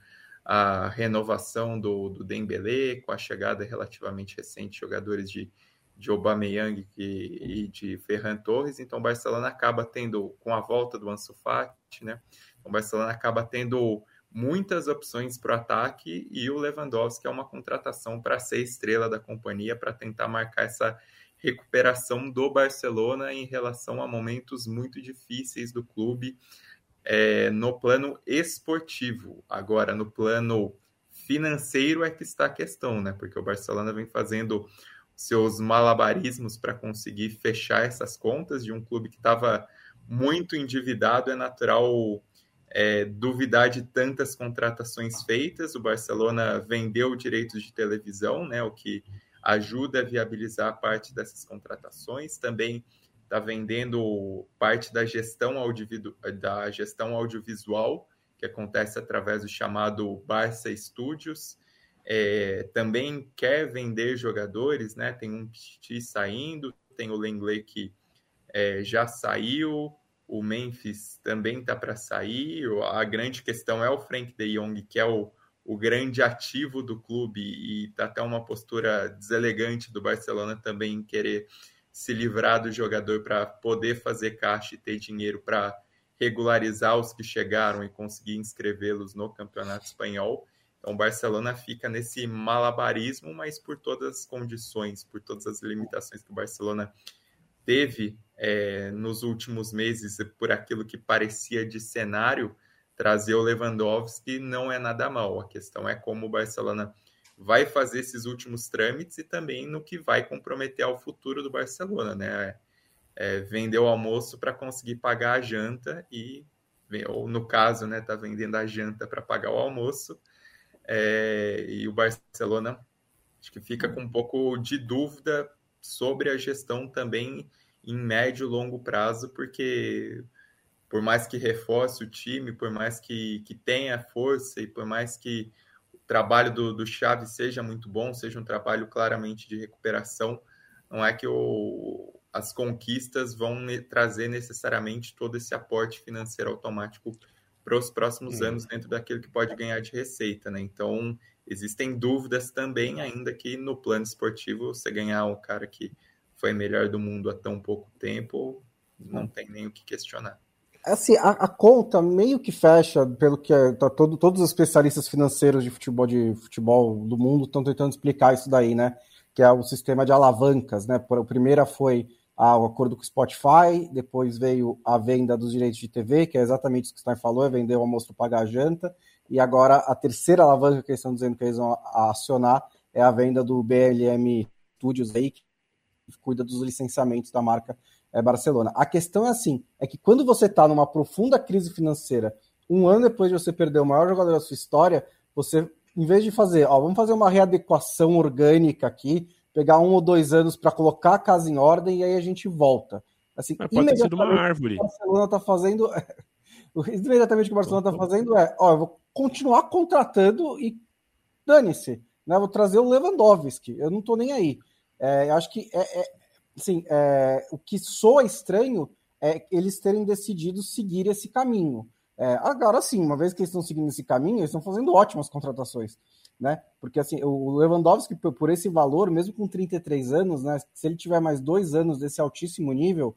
a renovação do, do Dembélé, com a chegada relativamente recente de jogadores de, de Aubameyang e, e de Ferran Torres, então o Barcelona acaba tendo, com a volta do Ansu Fati, né, o Barcelona acaba tendo muitas opções para o ataque e o Lewandowski é uma contratação para ser estrela da companhia, para tentar marcar essa recuperação do Barcelona em relação a momentos muito difíceis do clube é, no plano esportivo. Agora, no plano financeiro é que está a questão, né? Porque o Barcelona vem fazendo seus malabarismos para conseguir fechar essas contas de um clube que estava muito endividado. É natural é, duvidar de tantas contratações feitas. O Barcelona vendeu direitos de televisão, né? O que ajuda a viabilizar parte dessas contratações. Também está vendendo parte da gestão, da gestão audiovisual, que acontece através do chamado Barça Studios. É, também quer vender jogadores, né? Tem um Pichi saindo, tem o Lenglet que é, já saiu, o Memphis também está para sair. A grande questão é o Frank de Jong, que é o, o grande ativo do clube e está até uma postura deselegante do Barcelona também querer se livrar do jogador para poder fazer caixa e ter dinheiro para regularizar os que chegaram e conseguir inscrevê-los no Campeonato Espanhol. Então, o Barcelona fica nesse malabarismo, mas por todas as condições, por todas as limitações que o Barcelona teve é, nos últimos meses, por aquilo que parecia de cenário, trazer o Lewandowski não é nada mal. A questão é como o Barcelona vai fazer esses últimos trâmites e também no que vai comprometer ao futuro do Barcelona, né? É, vender o almoço para conseguir pagar a janta e, ou no caso, né, tá vendendo a janta para pagar o almoço. É, e o Barcelona acho que fica com um pouco de dúvida sobre a gestão também em médio e longo prazo, porque por mais que reforce o time, por mais que, que tenha força e por mais que trabalho do, do Chaves seja muito bom, seja um trabalho claramente de recuperação, não é que o, as conquistas vão trazer necessariamente todo esse aporte financeiro automático para os próximos hum. anos dentro daquilo que pode ganhar de receita, né? Então, existem dúvidas também, ainda que no plano esportivo, você ganhar um cara que foi melhor do mundo há tão pouco tempo, não tem nem o que questionar assim, a, a, conta meio que fecha, pelo que é, tá todo, todos os especialistas financeiros de futebol, de futebol do mundo estão tentando explicar isso daí, né? Que é o sistema de alavancas, né? A primeira foi a, o acordo com o Spotify, depois veio a venda dos direitos de TV, que é exatamente isso que o Stein falou, é vender o almoço para pagar a janta, e agora a terceira alavanca que eles estão dizendo que eles vão acionar é a venda do BLM Studios aí, que cuida dos licenciamentos da marca é, Barcelona. A questão é assim, é que quando você está numa profunda crise financeira, um ano depois de você perder o maior jogador da sua história, você, em vez de fazer, ó, vamos fazer uma readequação orgânica aqui, pegar um ou dois anos para colocar a casa em ordem e aí a gente volta. Assim, Mas pode ter sido uma árvore. O Barcelona está fazendo. imediatamente o que o Barcelona está fazendo é, ó, eu vou continuar contratando e dane-se. Né? Vou trazer o Lewandowski. Eu não estou nem aí. É, acho que é, é, assim, é, o que soa estranho é eles terem decidido seguir esse caminho. É, agora sim, uma vez que eles estão seguindo esse caminho, eles estão fazendo ótimas contratações, né? Porque assim, o Lewandowski, por esse valor, mesmo com 33 anos, né? Se ele tiver mais dois anos desse altíssimo nível,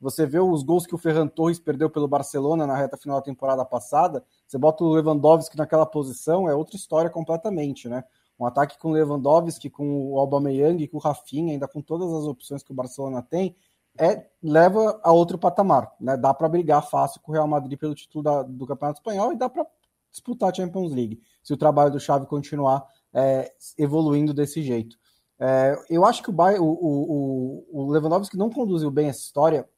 você vê os gols que o Ferran Torres perdeu pelo Barcelona na reta final da temporada passada, você bota o Lewandowski naquela posição, é outra história completamente, né? Um ataque com Lewandowski, com o Aubameyang, com o Rafinha, ainda com todas as opções que o Barcelona tem, é, leva a outro patamar. Né? Dá para brigar fácil com o Real Madrid pelo título da, do Campeonato Espanhol e dá para disputar a Champions League, se o trabalho do Xavi continuar é, evoluindo desse jeito. É, eu acho que o, Bayern, o, o, o Lewandowski não conduziu bem essa história,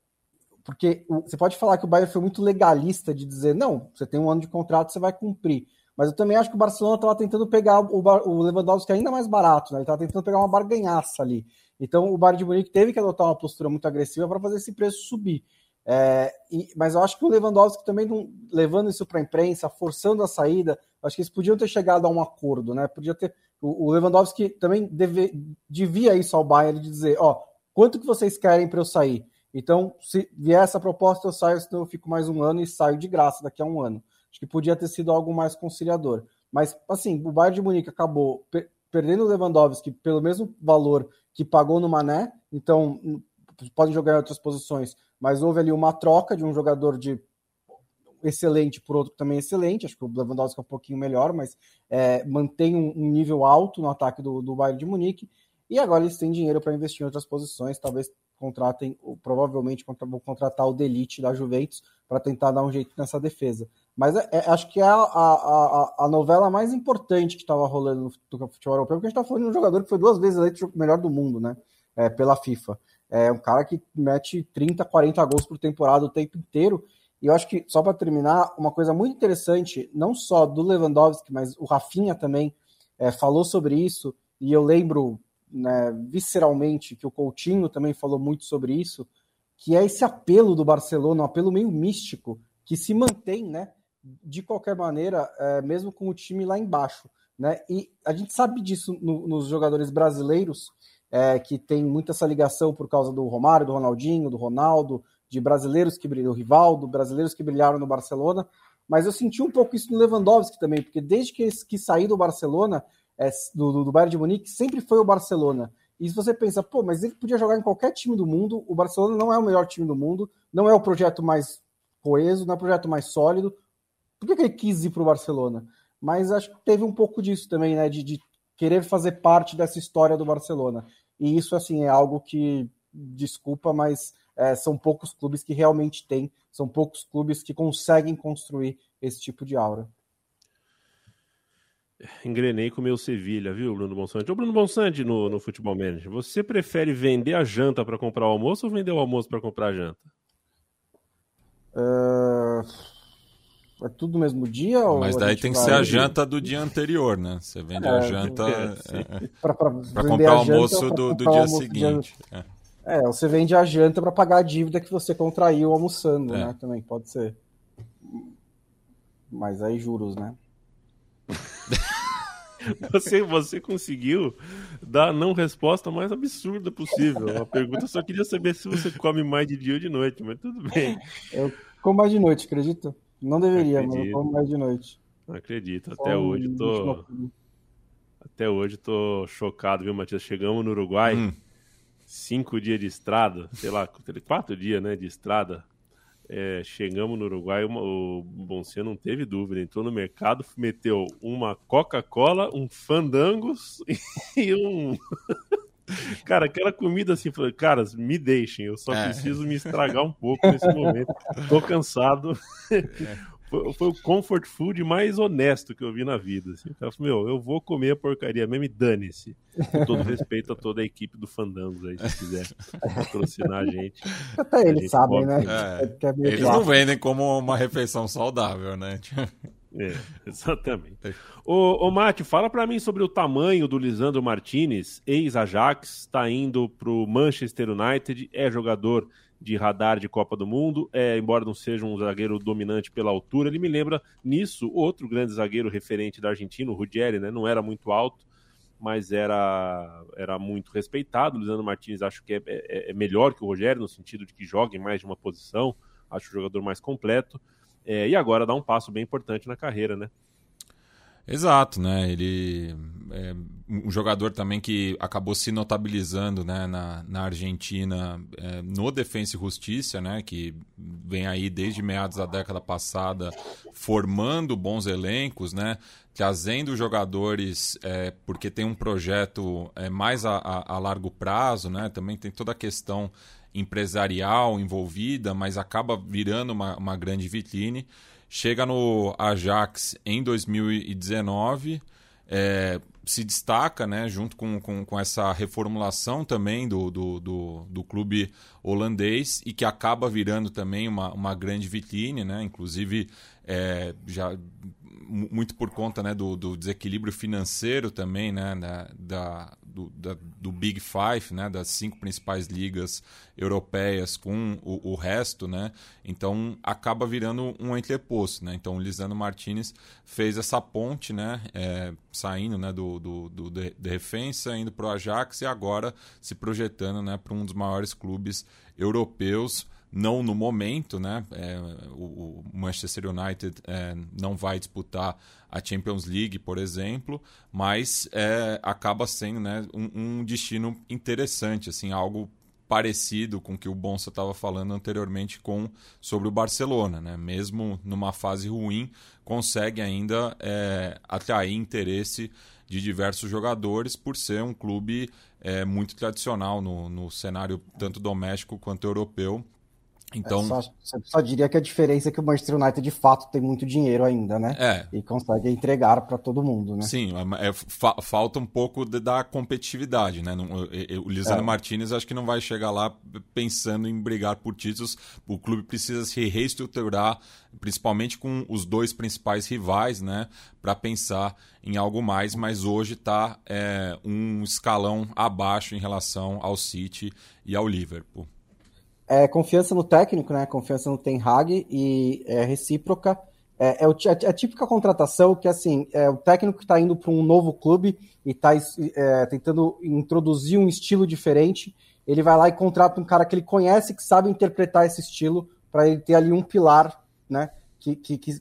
porque você pode falar que o Bayern foi muito legalista de dizer, não, você tem um ano de contrato, você vai cumprir. Mas eu também acho que o Barcelona estava tentando pegar o, o Lewandowski ainda mais barato, né? Ele estava tentando pegar uma barganhaça ali. Então o Bayern de Munique teve que adotar uma postura muito agressiva para fazer esse preço subir. É, e, mas eu acho que o Lewandowski também não, levando isso para a imprensa, forçando a saída, acho que eles podiam ter chegado a um acordo, né? Podia ter. O, o Lewandowski também deve, devia isso ao Bayern de dizer, ó, quanto que vocês querem para eu sair? Então, se vier essa proposta, eu saio, senão eu fico mais um ano e saio de graça daqui a um ano. Acho que podia ter sido algo mais conciliador. Mas, assim, o Bayern de Munique acabou per perdendo o Lewandowski pelo mesmo valor que pagou no Mané, então podem jogar em outras posições, mas houve ali uma troca de um jogador de excelente por outro também excelente. Acho que o Lewandowski é um pouquinho melhor, mas é, mantém um, um, nível alto no ataque do, do Bayern de Munique. E agora eles têm dinheiro para investir em outras posições, talvez contratem, provavelmente vão contratar o Delite da Juventus para tentar dar um jeito nessa defesa. Mas é, é, acho que é a, a, a, novela mais importante que estava rolando no futebol europeu, porque a gente está falando de um jogador que foi duas vezes eleito o melhor do mundo, né? É, pela FIFA. É um cara que mete 30, 40 gols por temporada o tempo inteiro. E eu acho que, só para terminar, uma coisa muito interessante, não só do Lewandowski, mas o Rafinha também é, falou sobre isso, e eu lembro né, visceralmente que o Coutinho também falou muito sobre isso, que é esse apelo do Barcelona, um apelo meio místico, que se mantém, né? De qualquer maneira, é, mesmo com o time lá embaixo. Né? E a gente sabe disso no, nos jogadores brasileiros, é, que tem muita essa ligação por causa do Romário, do Ronaldinho, do Ronaldo, de brasileiros que brilharam, Rivaldo, brasileiros que brilharam no Barcelona. Mas eu senti um pouco isso no Lewandowski também, porque desde que, que do Barcelona, é, do, do Bayern de Munique, sempre foi o Barcelona. E se você pensa, pô, mas ele podia jogar em qualquer time do mundo, o Barcelona não é o melhor time do mundo, não é o projeto mais coeso, não é o projeto mais sólido, por que, que ele quis ir para o Barcelona? Mas acho que teve um pouco disso também, né? De, de, querer fazer parte dessa história do Barcelona. E isso, assim, é algo que, desculpa, mas é, são poucos clubes que realmente têm, são poucos clubes que conseguem construir esse tipo de aura. Engrenei com o meu Sevilha, viu, Bruno Bonsante? Ô, Bruno Bonsante, no, no Futebol Manager, você prefere vender a janta para comprar o almoço ou vender o almoço para comprar a janta? Uh é tudo no mesmo dia? Mas daí tem que ser a janta do dia anterior, né? Você vende é, a janta é, é, para comprar o almoço do, do dia almoço seguinte. Dia... É. é. você vende a janta para pagar a dívida que você contraiu almoçando, é. né? Também pode ser. Mas aí juros, né? Você, você conseguiu dar a não resposta mais absurda possível. A pergunta só queria saber se você come mais de dia ou de noite, mas tudo bem. Eu como mais de noite, acredita? Não deveria, mas eu como mais de noite. Não acredito. Até Só hoje tô. Até hoje tô chocado, viu, Matias? Chegamos no Uruguai, hum. cinco dias de estrada, sei lá, quatro dias, né, de estrada. É, chegamos no Uruguai, uma, o Boncinho não teve dúvida, entrou no mercado, meteu uma Coca-Cola, um Fandangos e um. Cara, aquela comida assim, falei, caras, me deixem, eu só é. preciso me estragar um pouco nesse momento. Tô cansado. Foi, foi, o comfort food mais honesto que eu vi na vida. Assim. O cara falou, meu, eu vou comer a porcaria mesmo e dane-se. Com todo respeito a toda a equipe do Fandangos aí, se quiser patrocinar a gente. Até eles sabem, né? É, é, é eles não vendem como uma refeição saudável, né? É, exatamente. Ô, ô Mate, fala para mim sobre o tamanho do Lisandro Martinez, ex-Ajax, está indo para o Manchester United, é jogador de radar de Copa do Mundo, é, embora não seja um zagueiro dominante pela altura, ele me lembra nisso outro grande zagueiro referente da Argentina, o Ruggeri, né? Não era muito alto, mas era, era muito respeitado. O Lisandro Martinez acho que é, é, é melhor que o Rogério, no sentido de que joga em mais de uma posição, acho o jogador mais completo. É, e agora dá um passo bem importante na carreira, né? Exato, né? Ele é um jogador também que acabou se notabilizando né, na, na Argentina é, no Defensa e Justiça, né? Que vem aí desde meados da década passada formando bons elencos, né? Trazendo jogadores é, porque tem um projeto é, mais a, a, a largo prazo, né? Também tem toda a questão empresarial envolvida, mas acaba virando uma, uma grande vitrine. Chega no Ajax em 2019, é, se destaca, né, junto com, com, com, essa reformulação também do, do, do, do, clube holandês e que acaba virando também uma, uma grande vitrine, né, inclusive é, já muito por conta né, do, do, desequilíbrio financeiro também, né, da, da, do, da, do, Big Five, né, das cinco principais ligas europeias com o, o, resto, né, então acaba virando um entreposto. Né, então o Lisandro Martinez fez essa ponte, né, é, saindo né, do, do, do Defensa, indo para o Ajax e agora se projetando né, para um dos maiores clubes europeus não no momento, né? É, o, o, Manchester United é, não vai disputar a Champions League, por exemplo, mas é, acaba sendo né, um, um, destino interessante, assim, algo parecido com o que o Bonsa estava falando anteriormente com sobre o Barcelona, né? Mesmo numa fase ruim, consegue ainda é, atrair interesse de diversos jogadores por ser um clube é, muito tradicional no, no cenário tanto doméstico quanto europeu então, é só, só, diria que a diferença é que o Manchester United de fato tem muito dinheiro ainda, né? É. E consegue entregar para todo mundo, né? Sim, é, é, fa falta um pouco de, da competitividade, né? o Lisandro é. Martinez acho que não vai chegar lá pensando em brigar por títulos. O clube precisa se reestruturar, principalmente com os dois principais rivais, né? Para pensar em algo mais, mas hoje está é, um escalão abaixo em relação ao City e ao Liverpool é confiança no técnico, né? Confiança no Ten Hag e é recíproca. É, é, o, é, a típica contratação que, assim, é o técnico que está indo para um novo clube e está é, tentando introduzir um estilo diferente. Ele vai lá e contrata um cara que ele conhece, que sabe interpretar esse estilo, para ele ter ali um pilar, né? Que, que, que,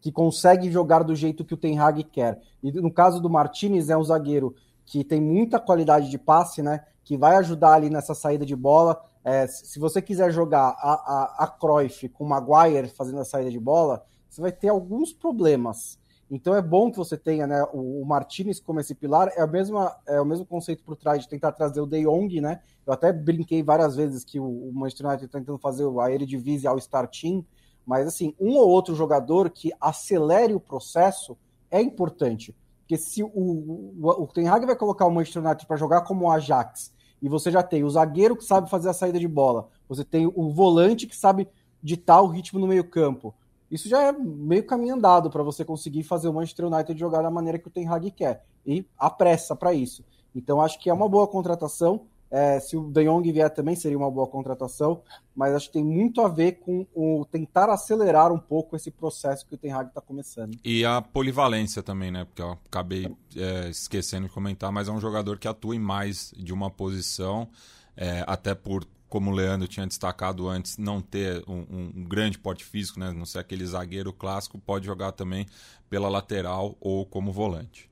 que, consegue jogar do jeito que o Ten Hag quer. E no caso do Martinez, é um zagueiro que tem muita qualidade de passe, né? Que vai ajudar ali nessa saída de bola, é, se você quiser jogar a, a, a Cruyff com o Maguire fazendo a saída de bola, você vai ter alguns problemas. Então é bom que você tenha né, o, o Martinez como esse pilar. É, a mesma, é o mesmo conceito por trás de tentar trazer o De Jong, né? Eu até brinquei várias vezes que o, o Manchester United está tentando fazer a Eredivisie ao Star Team, mas assim, um ou outro jogador que acelere o processo é importante. Porque se o, o, o Ten Hag vai colocar o Manchester United para jogar como o Ajax e você já tem o zagueiro que sabe fazer a saída de bola, você tem o volante que sabe ditar o ritmo no meio-campo. Isso já é meio caminho andado para você conseguir fazer o Manchester United jogar da maneira que o Ten Hag quer. E a pressa para isso. Então acho que é uma boa contratação. É, se o De Jong vier também seria uma boa contratação, mas acho que tem muito a ver com o tentar acelerar um pouco esse processo que o Ten Hag está começando. E a polivalência também, né? Porque eu acabei é, esquecendo de comentar, mas é um jogador que atua em mais de uma posição, é, até por como o Leandro tinha destacado antes, não ter um, um, grande porte físico, né? não ser aquele zagueiro clássico, pode jogar também pela lateral ou como volante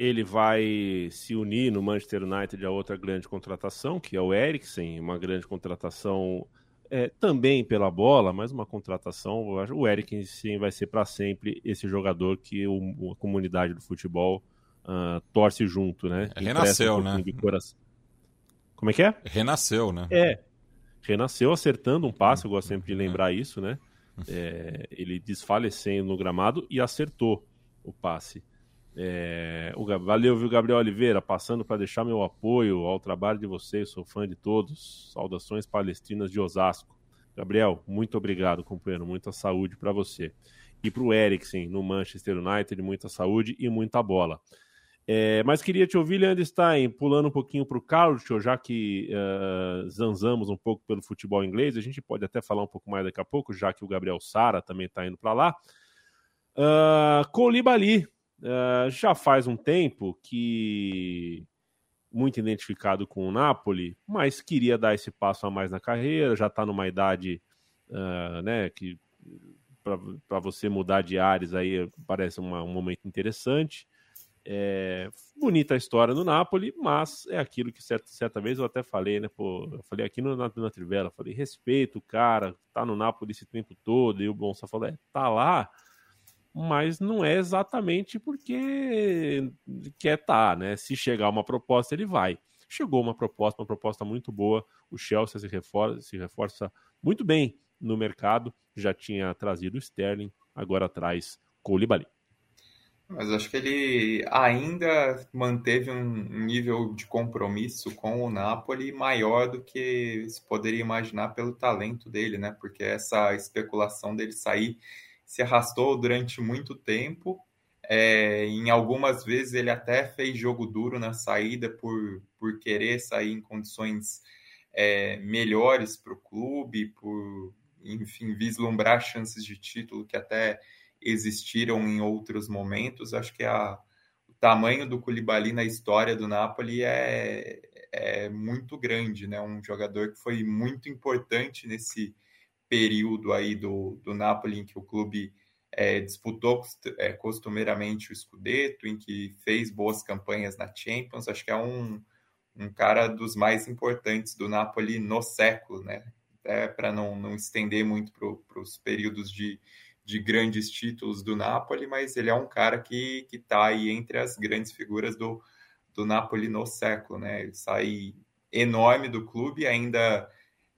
ele vai se unir no Manchester United a outra grande contratação, que é o Eriksen, uma grande contratação é, também pela bola, mas uma contratação. O Eriksen vai ser para sempre esse jogador que o, a comunidade do futebol uh, torce junto, né? Renasceu, um né? Como é que é? Renasceu, né? É. Renasceu acertando um passe, eu gosto sempre de lembrar isso, né? É, ele desfalecendo no gramado e acertou o passe. É, o, valeu, viu, Gabriel Oliveira, passando para deixar meu apoio ao trabalho de vocês, sou fã de todos. Saudações palestrinas de Osasco. Gabriel, muito obrigado, companheiro, muita saúde para você. E para o Eriksen, no Manchester United, muita saúde e muita bola. É, mas queria te ouvir, Leandro Stein, pulando um pouquinho para o Carlos, já que uh, zanzamos um pouco pelo futebol inglês, a gente pode até falar um pouco mais daqui a pouco, já que o Gabriel Sara também está indo para lá. Uh, Colibali, Uh, já faz um tempo que muito identificado com o Napoli, mas queria dar esse passo a mais na carreira, já está numa idade uh, né, que para você mudar de ares aí parece uma, um momento interessante. É, bonita a história no Napoli, mas é aquilo que certa, certa vez eu até falei, né? Pô, eu falei aqui no, na, na Trivela, falei, respeito o cara, tá no Napoli esse tempo todo, e o Bonsa falou, é, tá lá, mas não é exatamente porque quer estar, tá, né? Se chegar uma proposta, ele vai. Chegou uma proposta, uma proposta muito boa. O Chelsea se reforça, se reforça muito bem no mercado. Já tinha trazido o Sterling, agora traz Koulibaly. Mas acho que ele ainda manteve um nível de compromisso com o Napoli maior do que se poderia imaginar pelo talento dele, né? Porque essa especulação dele sair se arrastou durante muito tempo. É, em algumas vezes ele até fez jogo duro na saída por, por querer sair em condições é, melhores para o clube, por enfim vislumbrar chances de título que até existiram em outros momentos. Acho que a, o tamanho do Koulibaly na história do Napoli é, é muito grande, né? Um jogador que foi muito importante nesse período aí do, do Napoli em que o clube é, disputou é, costumeiramente o Scudetto, em que fez boas campanhas na Champions. Acho que é um, um cara dos mais importantes do Napoli no século, né? É, para não, não estender muito para os períodos de, de grandes títulos do Napoli, mas ele é um cara que está aí entre as grandes figuras do, do Napoli no século, né? Ele sai enorme do clube, ainda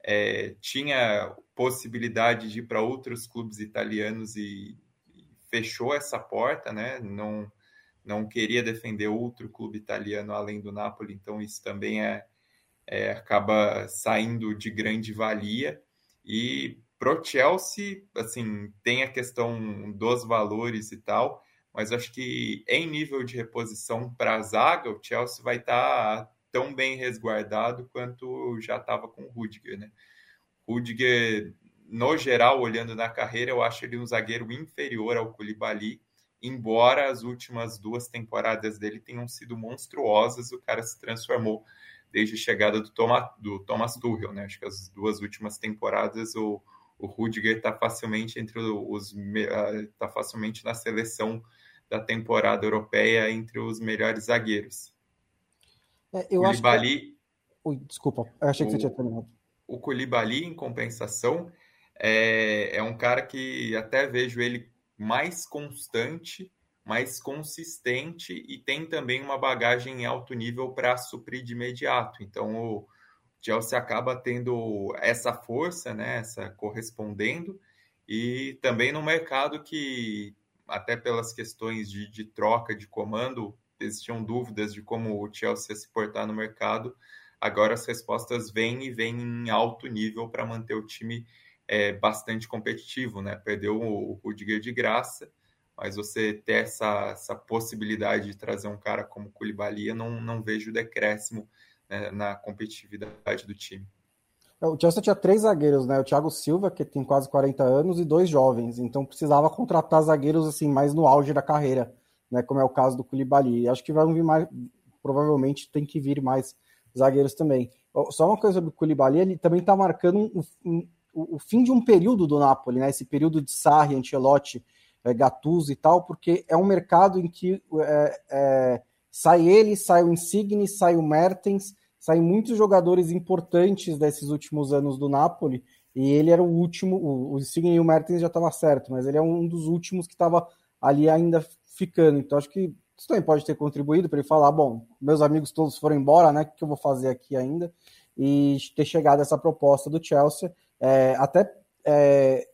é, tinha possibilidade de ir para outros clubes italianos e, e, fechou essa porta, né? Não, não queria defender outro clube italiano além do Napoli, então isso também é, é acaba saindo de grande valia e Pro Chelsea, assim, tem a questão dos valores e tal, mas acho que em nível de reposição para a zaga, o Chelsea vai estar tá tão bem resguardado quanto já estava com o Rudiger, né? Rudiger, no geral, olhando na carreira, eu acho ele um zagueiro inferior ao Koulibaly, embora as últimas duas temporadas dele tenham sido monstruosas, o cara se transformou desde a chegada do, Thomas, do Thomas Tuchel, né? Acho que as duas últimas temporadas o o Rudiger está facilmente entre os está facilmente na seleção da temporada europeia entre os melhores zagueiros. É, eu Koulibaly, acho que... Ui, desculpa, eu achei que o, você tinha terminado. O Koulibaly, em compensação, é, é um cara que até vejo ele mais constante, mais consistente e tem também uma bagagem em alto nível para suprir de imediato. Então, o, Chelsea acaba tendo essa força, né, essa correspondendo, e também no mercado que, até pelas questões de, de troca de comando, existiam dúvidas de como o Chelsea se portar no mercado. Agora as respostas vêm e vêm em alto nível para manter o time é, bastante competitivo, né? Perdeu o, o Rudiger de graça, mas você ter essa, essa possibilidade de trazer um cara como Koulibaly, eu não, não vejo decréscimo né, na competitividade do time. É, o Chelsea tinha três zagueiros, né? O Thiago Silva, que tem quase 40 anos, e dois jovens. Então precisava contratar zagueiros assim mais no auge da carreira, né? Como é o caso do Koulibaly. Acho que vai vir mais, provavelmente tem que vir mais zagueiros também. Só uma coisa sobre o Koulibaly, ele também está marcando um, um, o fim de um período do Napoli, né? Esse período de Sarri, Ancelotti, é, Gattuso e tal, porque é um mercado em que é, é, sai ele, sai o Insigne, sai o Mertens, saem muitos jogadores importantes desses últimos anos do Napoli, e ele era o último, o, o Insigne e o Mertens já estava certo, mas ele é um dos últimos que estava ali ainda ficando. Então acho que isso também pode ter contribuído para ele falar, bom, meus amigos todos foram embora, né? O que eu vou fazer aqui ainda? E ter chegado essa proposta do Chelsea. É, até é,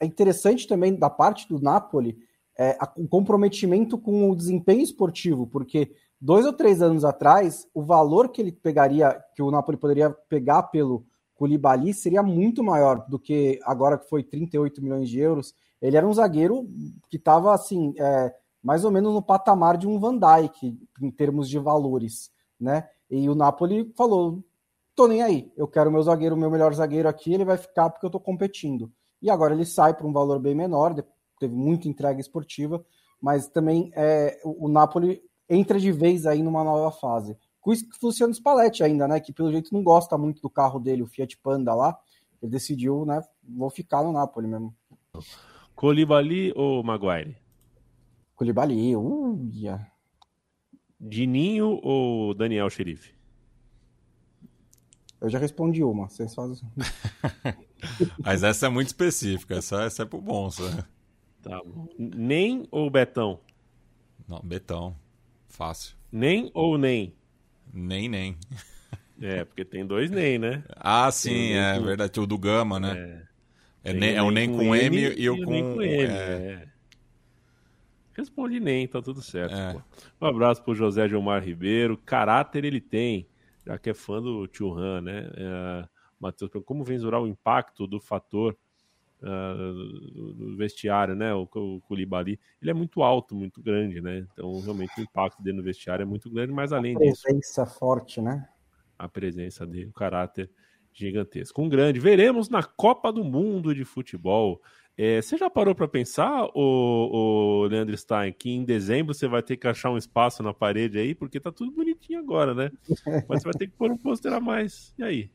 é interessante também da parte do Napoli é, o comprometimento com o desempenho esportivo, porque dois ou três anos atrás, o valor que ele pegaria, que o Napoli poderia pegar pelo Koulibaly seria muito maior do que agora que foi 38 milhões de euros. Ele era um zagueiro que estava assim, é, mais ou menos no patamar de um Van Dijk em termos de valores, né? E o Napoli falou: tô nem aí, eu quero meu zagueiro, meu melhor zagueiro aqui, ele vai ficar porque eu tô competindo. E agora ele sai para um valor bem menor, teve muita entrega esportiva, mas também é, o, o Napoli entra de vez aí numa nova fase. Com que Luciano Spalletti ainda, né? Que pelo jeito não gosta muito do carro dele, o Fiat Panda lá. Ele decidiu, né? Vou ficar no Napoli mesmo. Colibali ou Maguire? Colibali, uia. Dininho ou Daniel Xerife? Eu já respondi uma, vocês fazem. Mas essa é muito específica, essa, essa é pro bom, sabe? Tá bom. Nem ou Betão? Não, Betão. Fácil. Nem ou nem? Nem, nem. É, porque tem dois nem, né? Ah, sim, é com... verdade. O do Gama, né? É, é, nem, é o nem com, M, M e o com... com M. É. Respondi nem, tá tudo certo. É. Um abraço pro José Gilmar Ribeiro. Caráter ele tem, já que é fã do Tio Han, né? É, Matheus, como mensurar o impacto do fator uh, do vestiário, né? O, o Koulibaly, ele é muito alto, muito grande, né? Então, realmente, o impacto dele no vestiário é muito grande, mas além disso... A presença forte, né? A presença dele, o caráter gigantesco. Um grande. Veremos na Copa do Mundo de Futebol. É, você já parou para pensar, o, o Leandro Stein, que em dezembro você vai ter que achar um espaço na parede aí, porque tá tudo bonitinho agora, né? Mas você vai ter que pôr um pôster a mais. E aí?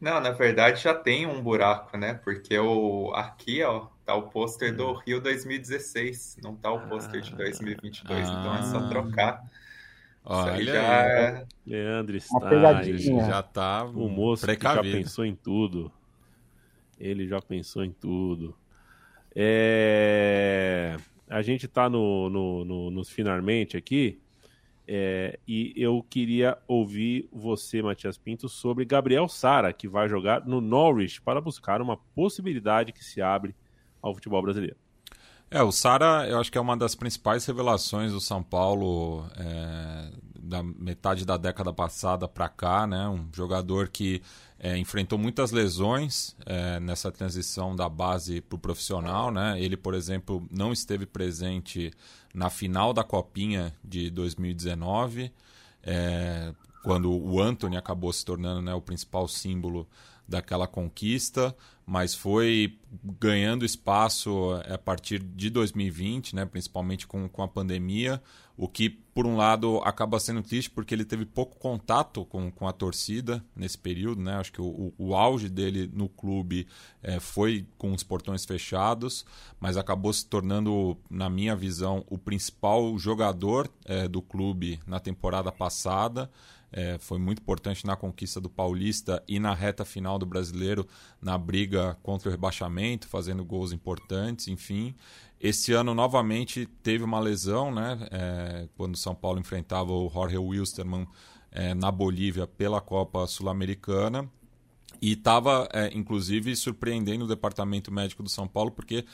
Não, na verdade já tem um buraco, né? Porque o aqui, ó, tá o pôster do hum. Rio 2016, não tá o pôster de 2022, ah. então é só ah. trocar. Olha já... É Leandro está, já tá o moço que já pensou em tudo. Ele já pensou em tudo. É... A gente tá no, no, no, nos finalmente aqui. É, e eu queria ouvir você, Matias Pinto, sobre Gabriel Sara, que vai jogar no Norwich para buscar uma possibilidade que se abre ao futebol brasileiro. É, o Sara, eu acho que é uma das principais revelações do São Paulo é, da metade da década passada para cá, né? Um jogador que é, enfrentou muitas lesões é, nessa transição da base para o profissional, né? Ele, por exemplo, não esteve presente na final da Copinha de 2019, é, quando o Anthony acabou se tornando né, o principal símbolo daquela conquista, mas foi ganhando espaço a partir de 2020, né, principalmente com, com a pandemia, o que, por um lado, acaba sendo triste porque ele teve pouco contato com, com a torcida nesse período. Né? Acho que o, o auge dele no clube é, foi com os portões fechados, mas acabou se tornando, na minha visão, o principal jogador é, do clube na temporada passada. É, foi muito importante na conquista do Paulista e na reta final do Brasileiro, na briga contra o rebaixamento, fazendo gols importantes, enfim. Esse ano, novamente, teve uma lesão, né? É, quando o São Paulo enfrentava o Jorge Wilstermann é, na Bolívia pela Copa Sul-Americana. E estava, é, inclusive, surpreendendo o departamento médico do São Paulo, porque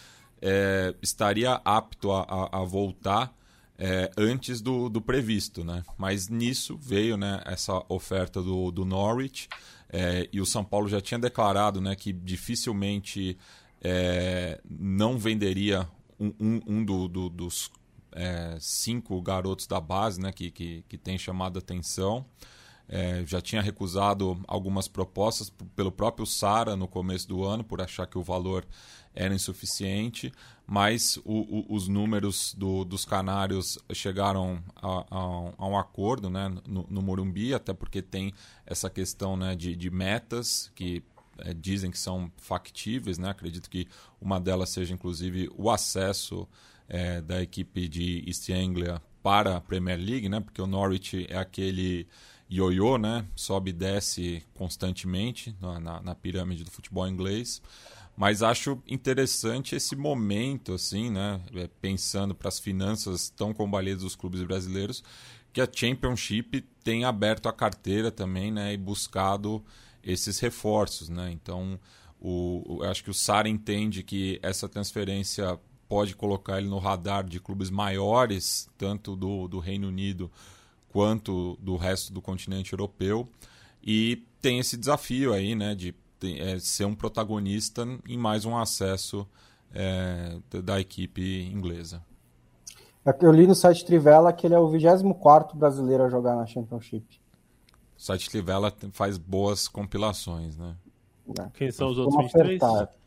é, estaria apto a, a, a voltar é, antes do, do, previsto, né? Mas nisso veio né, essa oferta do, do Norwich é, e o São Paulo já tinha declarado né, que dificilmente é, não venderia um, um, um do, do, dos é, cinco garotos da base né, que, que, que tem chamado atenção. É, já tinha recusado algumas propostas pelo próprio Sara no começo do ano, por achar que o valor era insuficiente, mas o, o, os números do, dos canários chegaram a, a, a um acordo né, no, no, Morumbi, até porque tem essa questão né, de, de metas que é, dizem que são factíveis. Né? Acredito que uma delas seja, inclusive, o acesso é, da equipe de East Anglia para a Premier League, né? porque o Norwich é aquele ioiô, né? Sobe e desce constantemente na, na, na pirâmide do futebol inglês. Mas acho interessante esse momento, assim, né? É, pensando para as finanças tão combalidas dos clubes brasileiros, que a Championship tem aberto a carteira também, né? E buscado esses reforços, né? Então, o, o acho que o Sara entende que essa transferência pode colocar ele no radar de clubes maiores, tanto do, do Reino Unido quanto do resto do continente europeu. E tem esse desafio aí, né, de é, ser um protagonista em mais um acesso é, da equipe inglesa. É eu li no site Trivela que ele é o 24 brasileiro a jogar na Championship. O site Trivela faz boas compilações, né? É. Quem são os outros 23?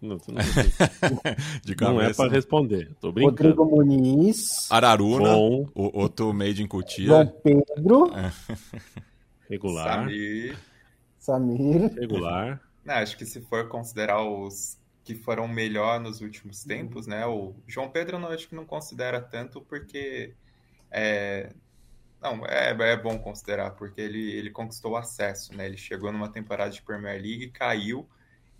Não, não, não é para responder. Tô brincando. Rodrigo Muniz. Araruna. Bom. O outro made in Cutia. João Pedro. Regular. Samir. Samir. Regular. Não, acho que se for considerar os que foram melhor nos últimos tempos, né? O João Pedro não acho que não considera tanto porque é, não, é, é bom considerar, porque ele, ele conquistou acesso, né? Ele chegou numa temporada de Premier League, caiu,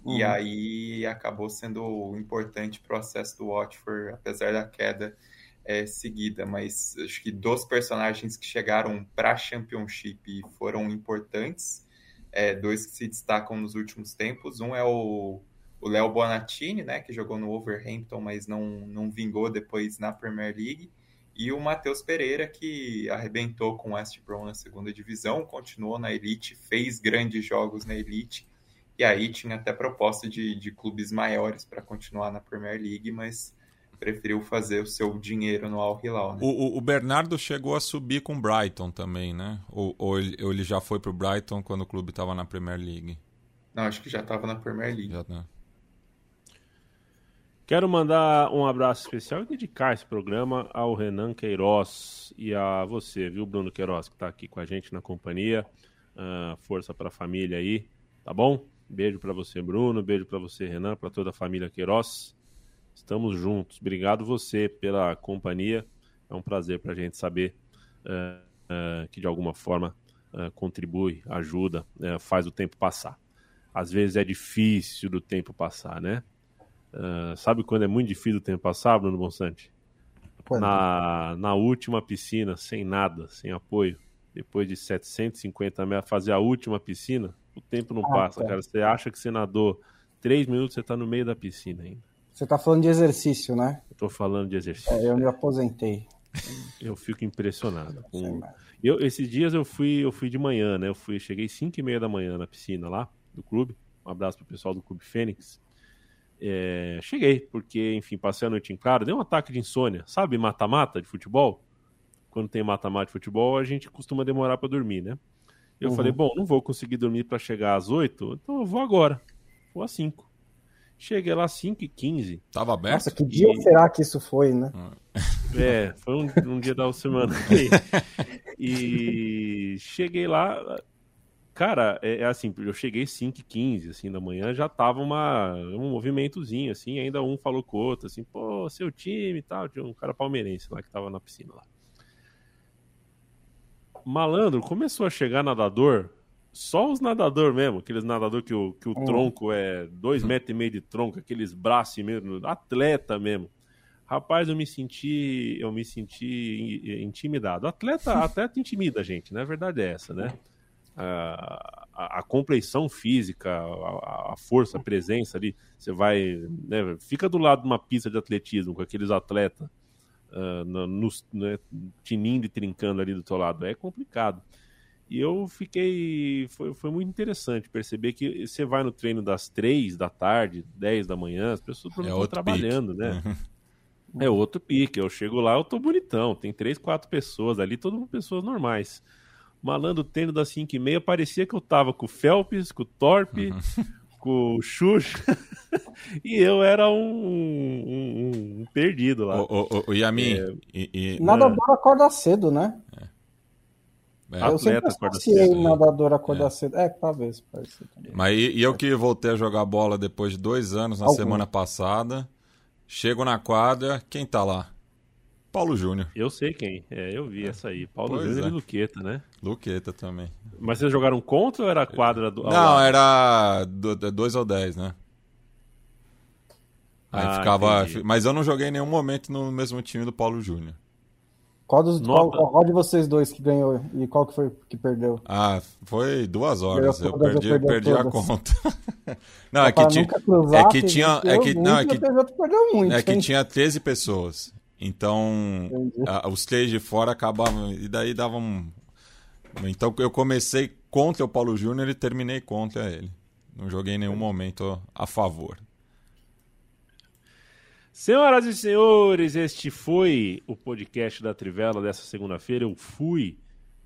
Uhum. E aí acabou sendo importante para o acesso do Watford, apesar da queda é, seguida. Mas acho que dos personagens que chegaram para a Championship foram importantes, é, dois que se destacam nos últimos tempos. Um é o o Léo Bonatini, né, que jogou no Wolverhampton, mas não, não vingou depois na Premier League, e o Matheus Pereira, que arrebentou com o West Brom na segunda divisão, continuou na Elite, fez grandes jogos na Elite, e aí tinha até proposta de, de clubes maiores para continuar na Premier League, mas preferiu fazer o seu dinheiro no Al Hilal. Né? O, o, Bernardo chegou a subir com o Brighton também, né? Ou, ou, ele, ou ele já foi para o Brighton quando o clube estava na Premier League? Não, acho que já estava na Premier League. Já tá. Quero mandar um abraço especial e dedicar esse programa ao Renan Queiroz e a você, viu, Bruno Queiroz, que está aqui com a gente na companhia. Uh, força para a família aí, tá bom? Beijo para você, Bruno. Beijo para você, Renan, para toda a família Queiroz. Estamos juntos. Obrigado você pela companhia. É um prazer para a gente saber uh, uh, que de alguma forma contribui, ajuda, faz o tempo passar. Às vezes é difícil do tempo passar, né? Uh, sabe quando é muito difícil o tempo passar, Bruno Bonsante? Na, na última piscina, sem nada, sem apoio. Depois de 750 metros, fazer a última piscina, o tempo não ah, passa, tá. cara. Você acha que você nadou 3 minutos, você tá no meio da piscina ainda. Você tá falando de exercício, né? Eu tô falando de exercício. É, eu me aposentei. Eu fico impressionado. Com... Eu, esses dias eu fui, eu fui de manhã, né? Eu fui, cheguei 5 e meia da manhã na piscina lá do clube. Um abraço pro pessoal do Clube Fênix. É, cheguei, porque, enfim, passei a noite em claro, deu um ataque de insônia. Sabe mata-mata de futebol? Quando tem mata-mata de futebol, a gente costuma demorar para dormir, né? Eu uhum. falei, bom, não vou conseguir dormir para chegar às 8, então eu vou agora. Vou às 5. Cheguei lá às 5 e 15 Tava aberto? Nossa, que dia e... será que isso foi, né? É, foi um, um dia da semana. e cheguei lá, Cara, é, é, assim, eu cheguei 5 15 assim, da manhã, já tava uma, um movimentozinho, assim, ainda um falou com o outro, assim, pô, seu time e tal, tinha um cara palmeirense lá que tava na piscina lá. Malandro, começou a chegar nadador, só os nadador mesmo, aqueles nadador que o, que o hum. tronco é dois metros e meio de tronco, aqueles braços mesmo, atleta mesmo. Rapaz, eu me senti, eu me senti intimidado. Atleta, atleta intimida a gente, né? A verdade é essa, né? A, a, compleição física, a, a, força, a presença ali. Você vai. Né, fica do lado de uma pista de atletismo com aqueles atletas uh, no, né, tinindo e trincando ali do teu lado. É complicado. E eu fiquei. Foi, foi muito interessante perceber que você vai no treino das três da tarde, dez da manhã, as pessoas é estão trabalhando, pique. né? é outro pique. Eu chego lá, eu tô bonitão. Tem três, quatro pessoas ali, todas pessoas normais. Malandro tênis das 5 e meia, parecia que eu tava com o Phelps, com o Torpe, uhum. com o Xuxa, e eu era um, um, um perdido lá. O, o, o Yamin... É, e, e, nadador é. acorda cedo, né? É. É. Eu sempre associei nadador acordar é. cedo. É, talvez. Mas e, e, eu que voltei a jogar bola depois de dois anos, na Algum. semana passada, chego na quadra, quem tá lá? Paulo Júnior. Eu sei quem. É, eu vi essa aí. Paulo Júnior é. e Luqueta, né? Luqueta também. Mas vocês jogaram contra ou era quadra do. Não, era 2 ou 10, né? Aí ah, ficava. Entendi. Mas eu não joguei em nenhum momento no mesmo time do Paulo Júnior. Qual, dos, qual, qual, de vocês dois que ganhou e qual que foi que perdeu? Ah, foi duas horas. Eu, perdi, eu perdi a conta. não, é que, tinha, é que tinha. É que, não, é que, muito, é que tinha 13 pessoas. Então, a, os três de fora acabavam. E daí davam. Então, eu comecei contra o Paulo Júnior e terminei contra ele. Não joguei em nenhum momento a favor. Senhoras e senhores, este foi o podcast da Trivela dessa segunda-feira. Eu fui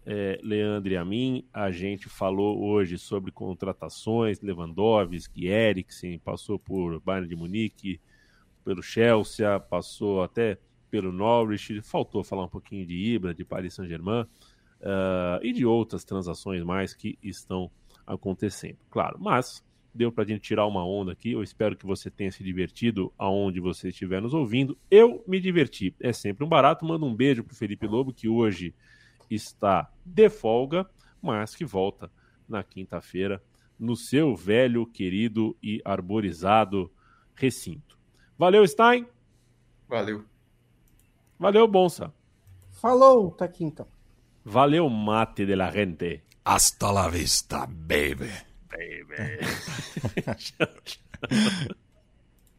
é, Leandro e a mim. A gente falou hoje sobre contratações, Lewandowski, Eriksen, passou por Bayern de Munique, pelo Chelsea, passou até pelo Norwich, faltou falar um pouquinho de Ibra, de Paris Saint-Germain uh, e de outras transações mais que estão acontecendo. Claro, mas deu para a gente tirar uma onda aqui. Eu espero que você tenha se divertido aonde você estiver nos ouvindo. Eu me diverti. É sempre um barato. Manda um beijo pro Felipe Lobo, que hoje está de folga, mas que volta na quinta-feira no seu velho, querido e arborizado recinto. Valeu, Stein. Valeu. Valeu, Bonsa. Falou, tá aqui então. Valeu, mate de la gente. Hasta la vista, baby. Baby.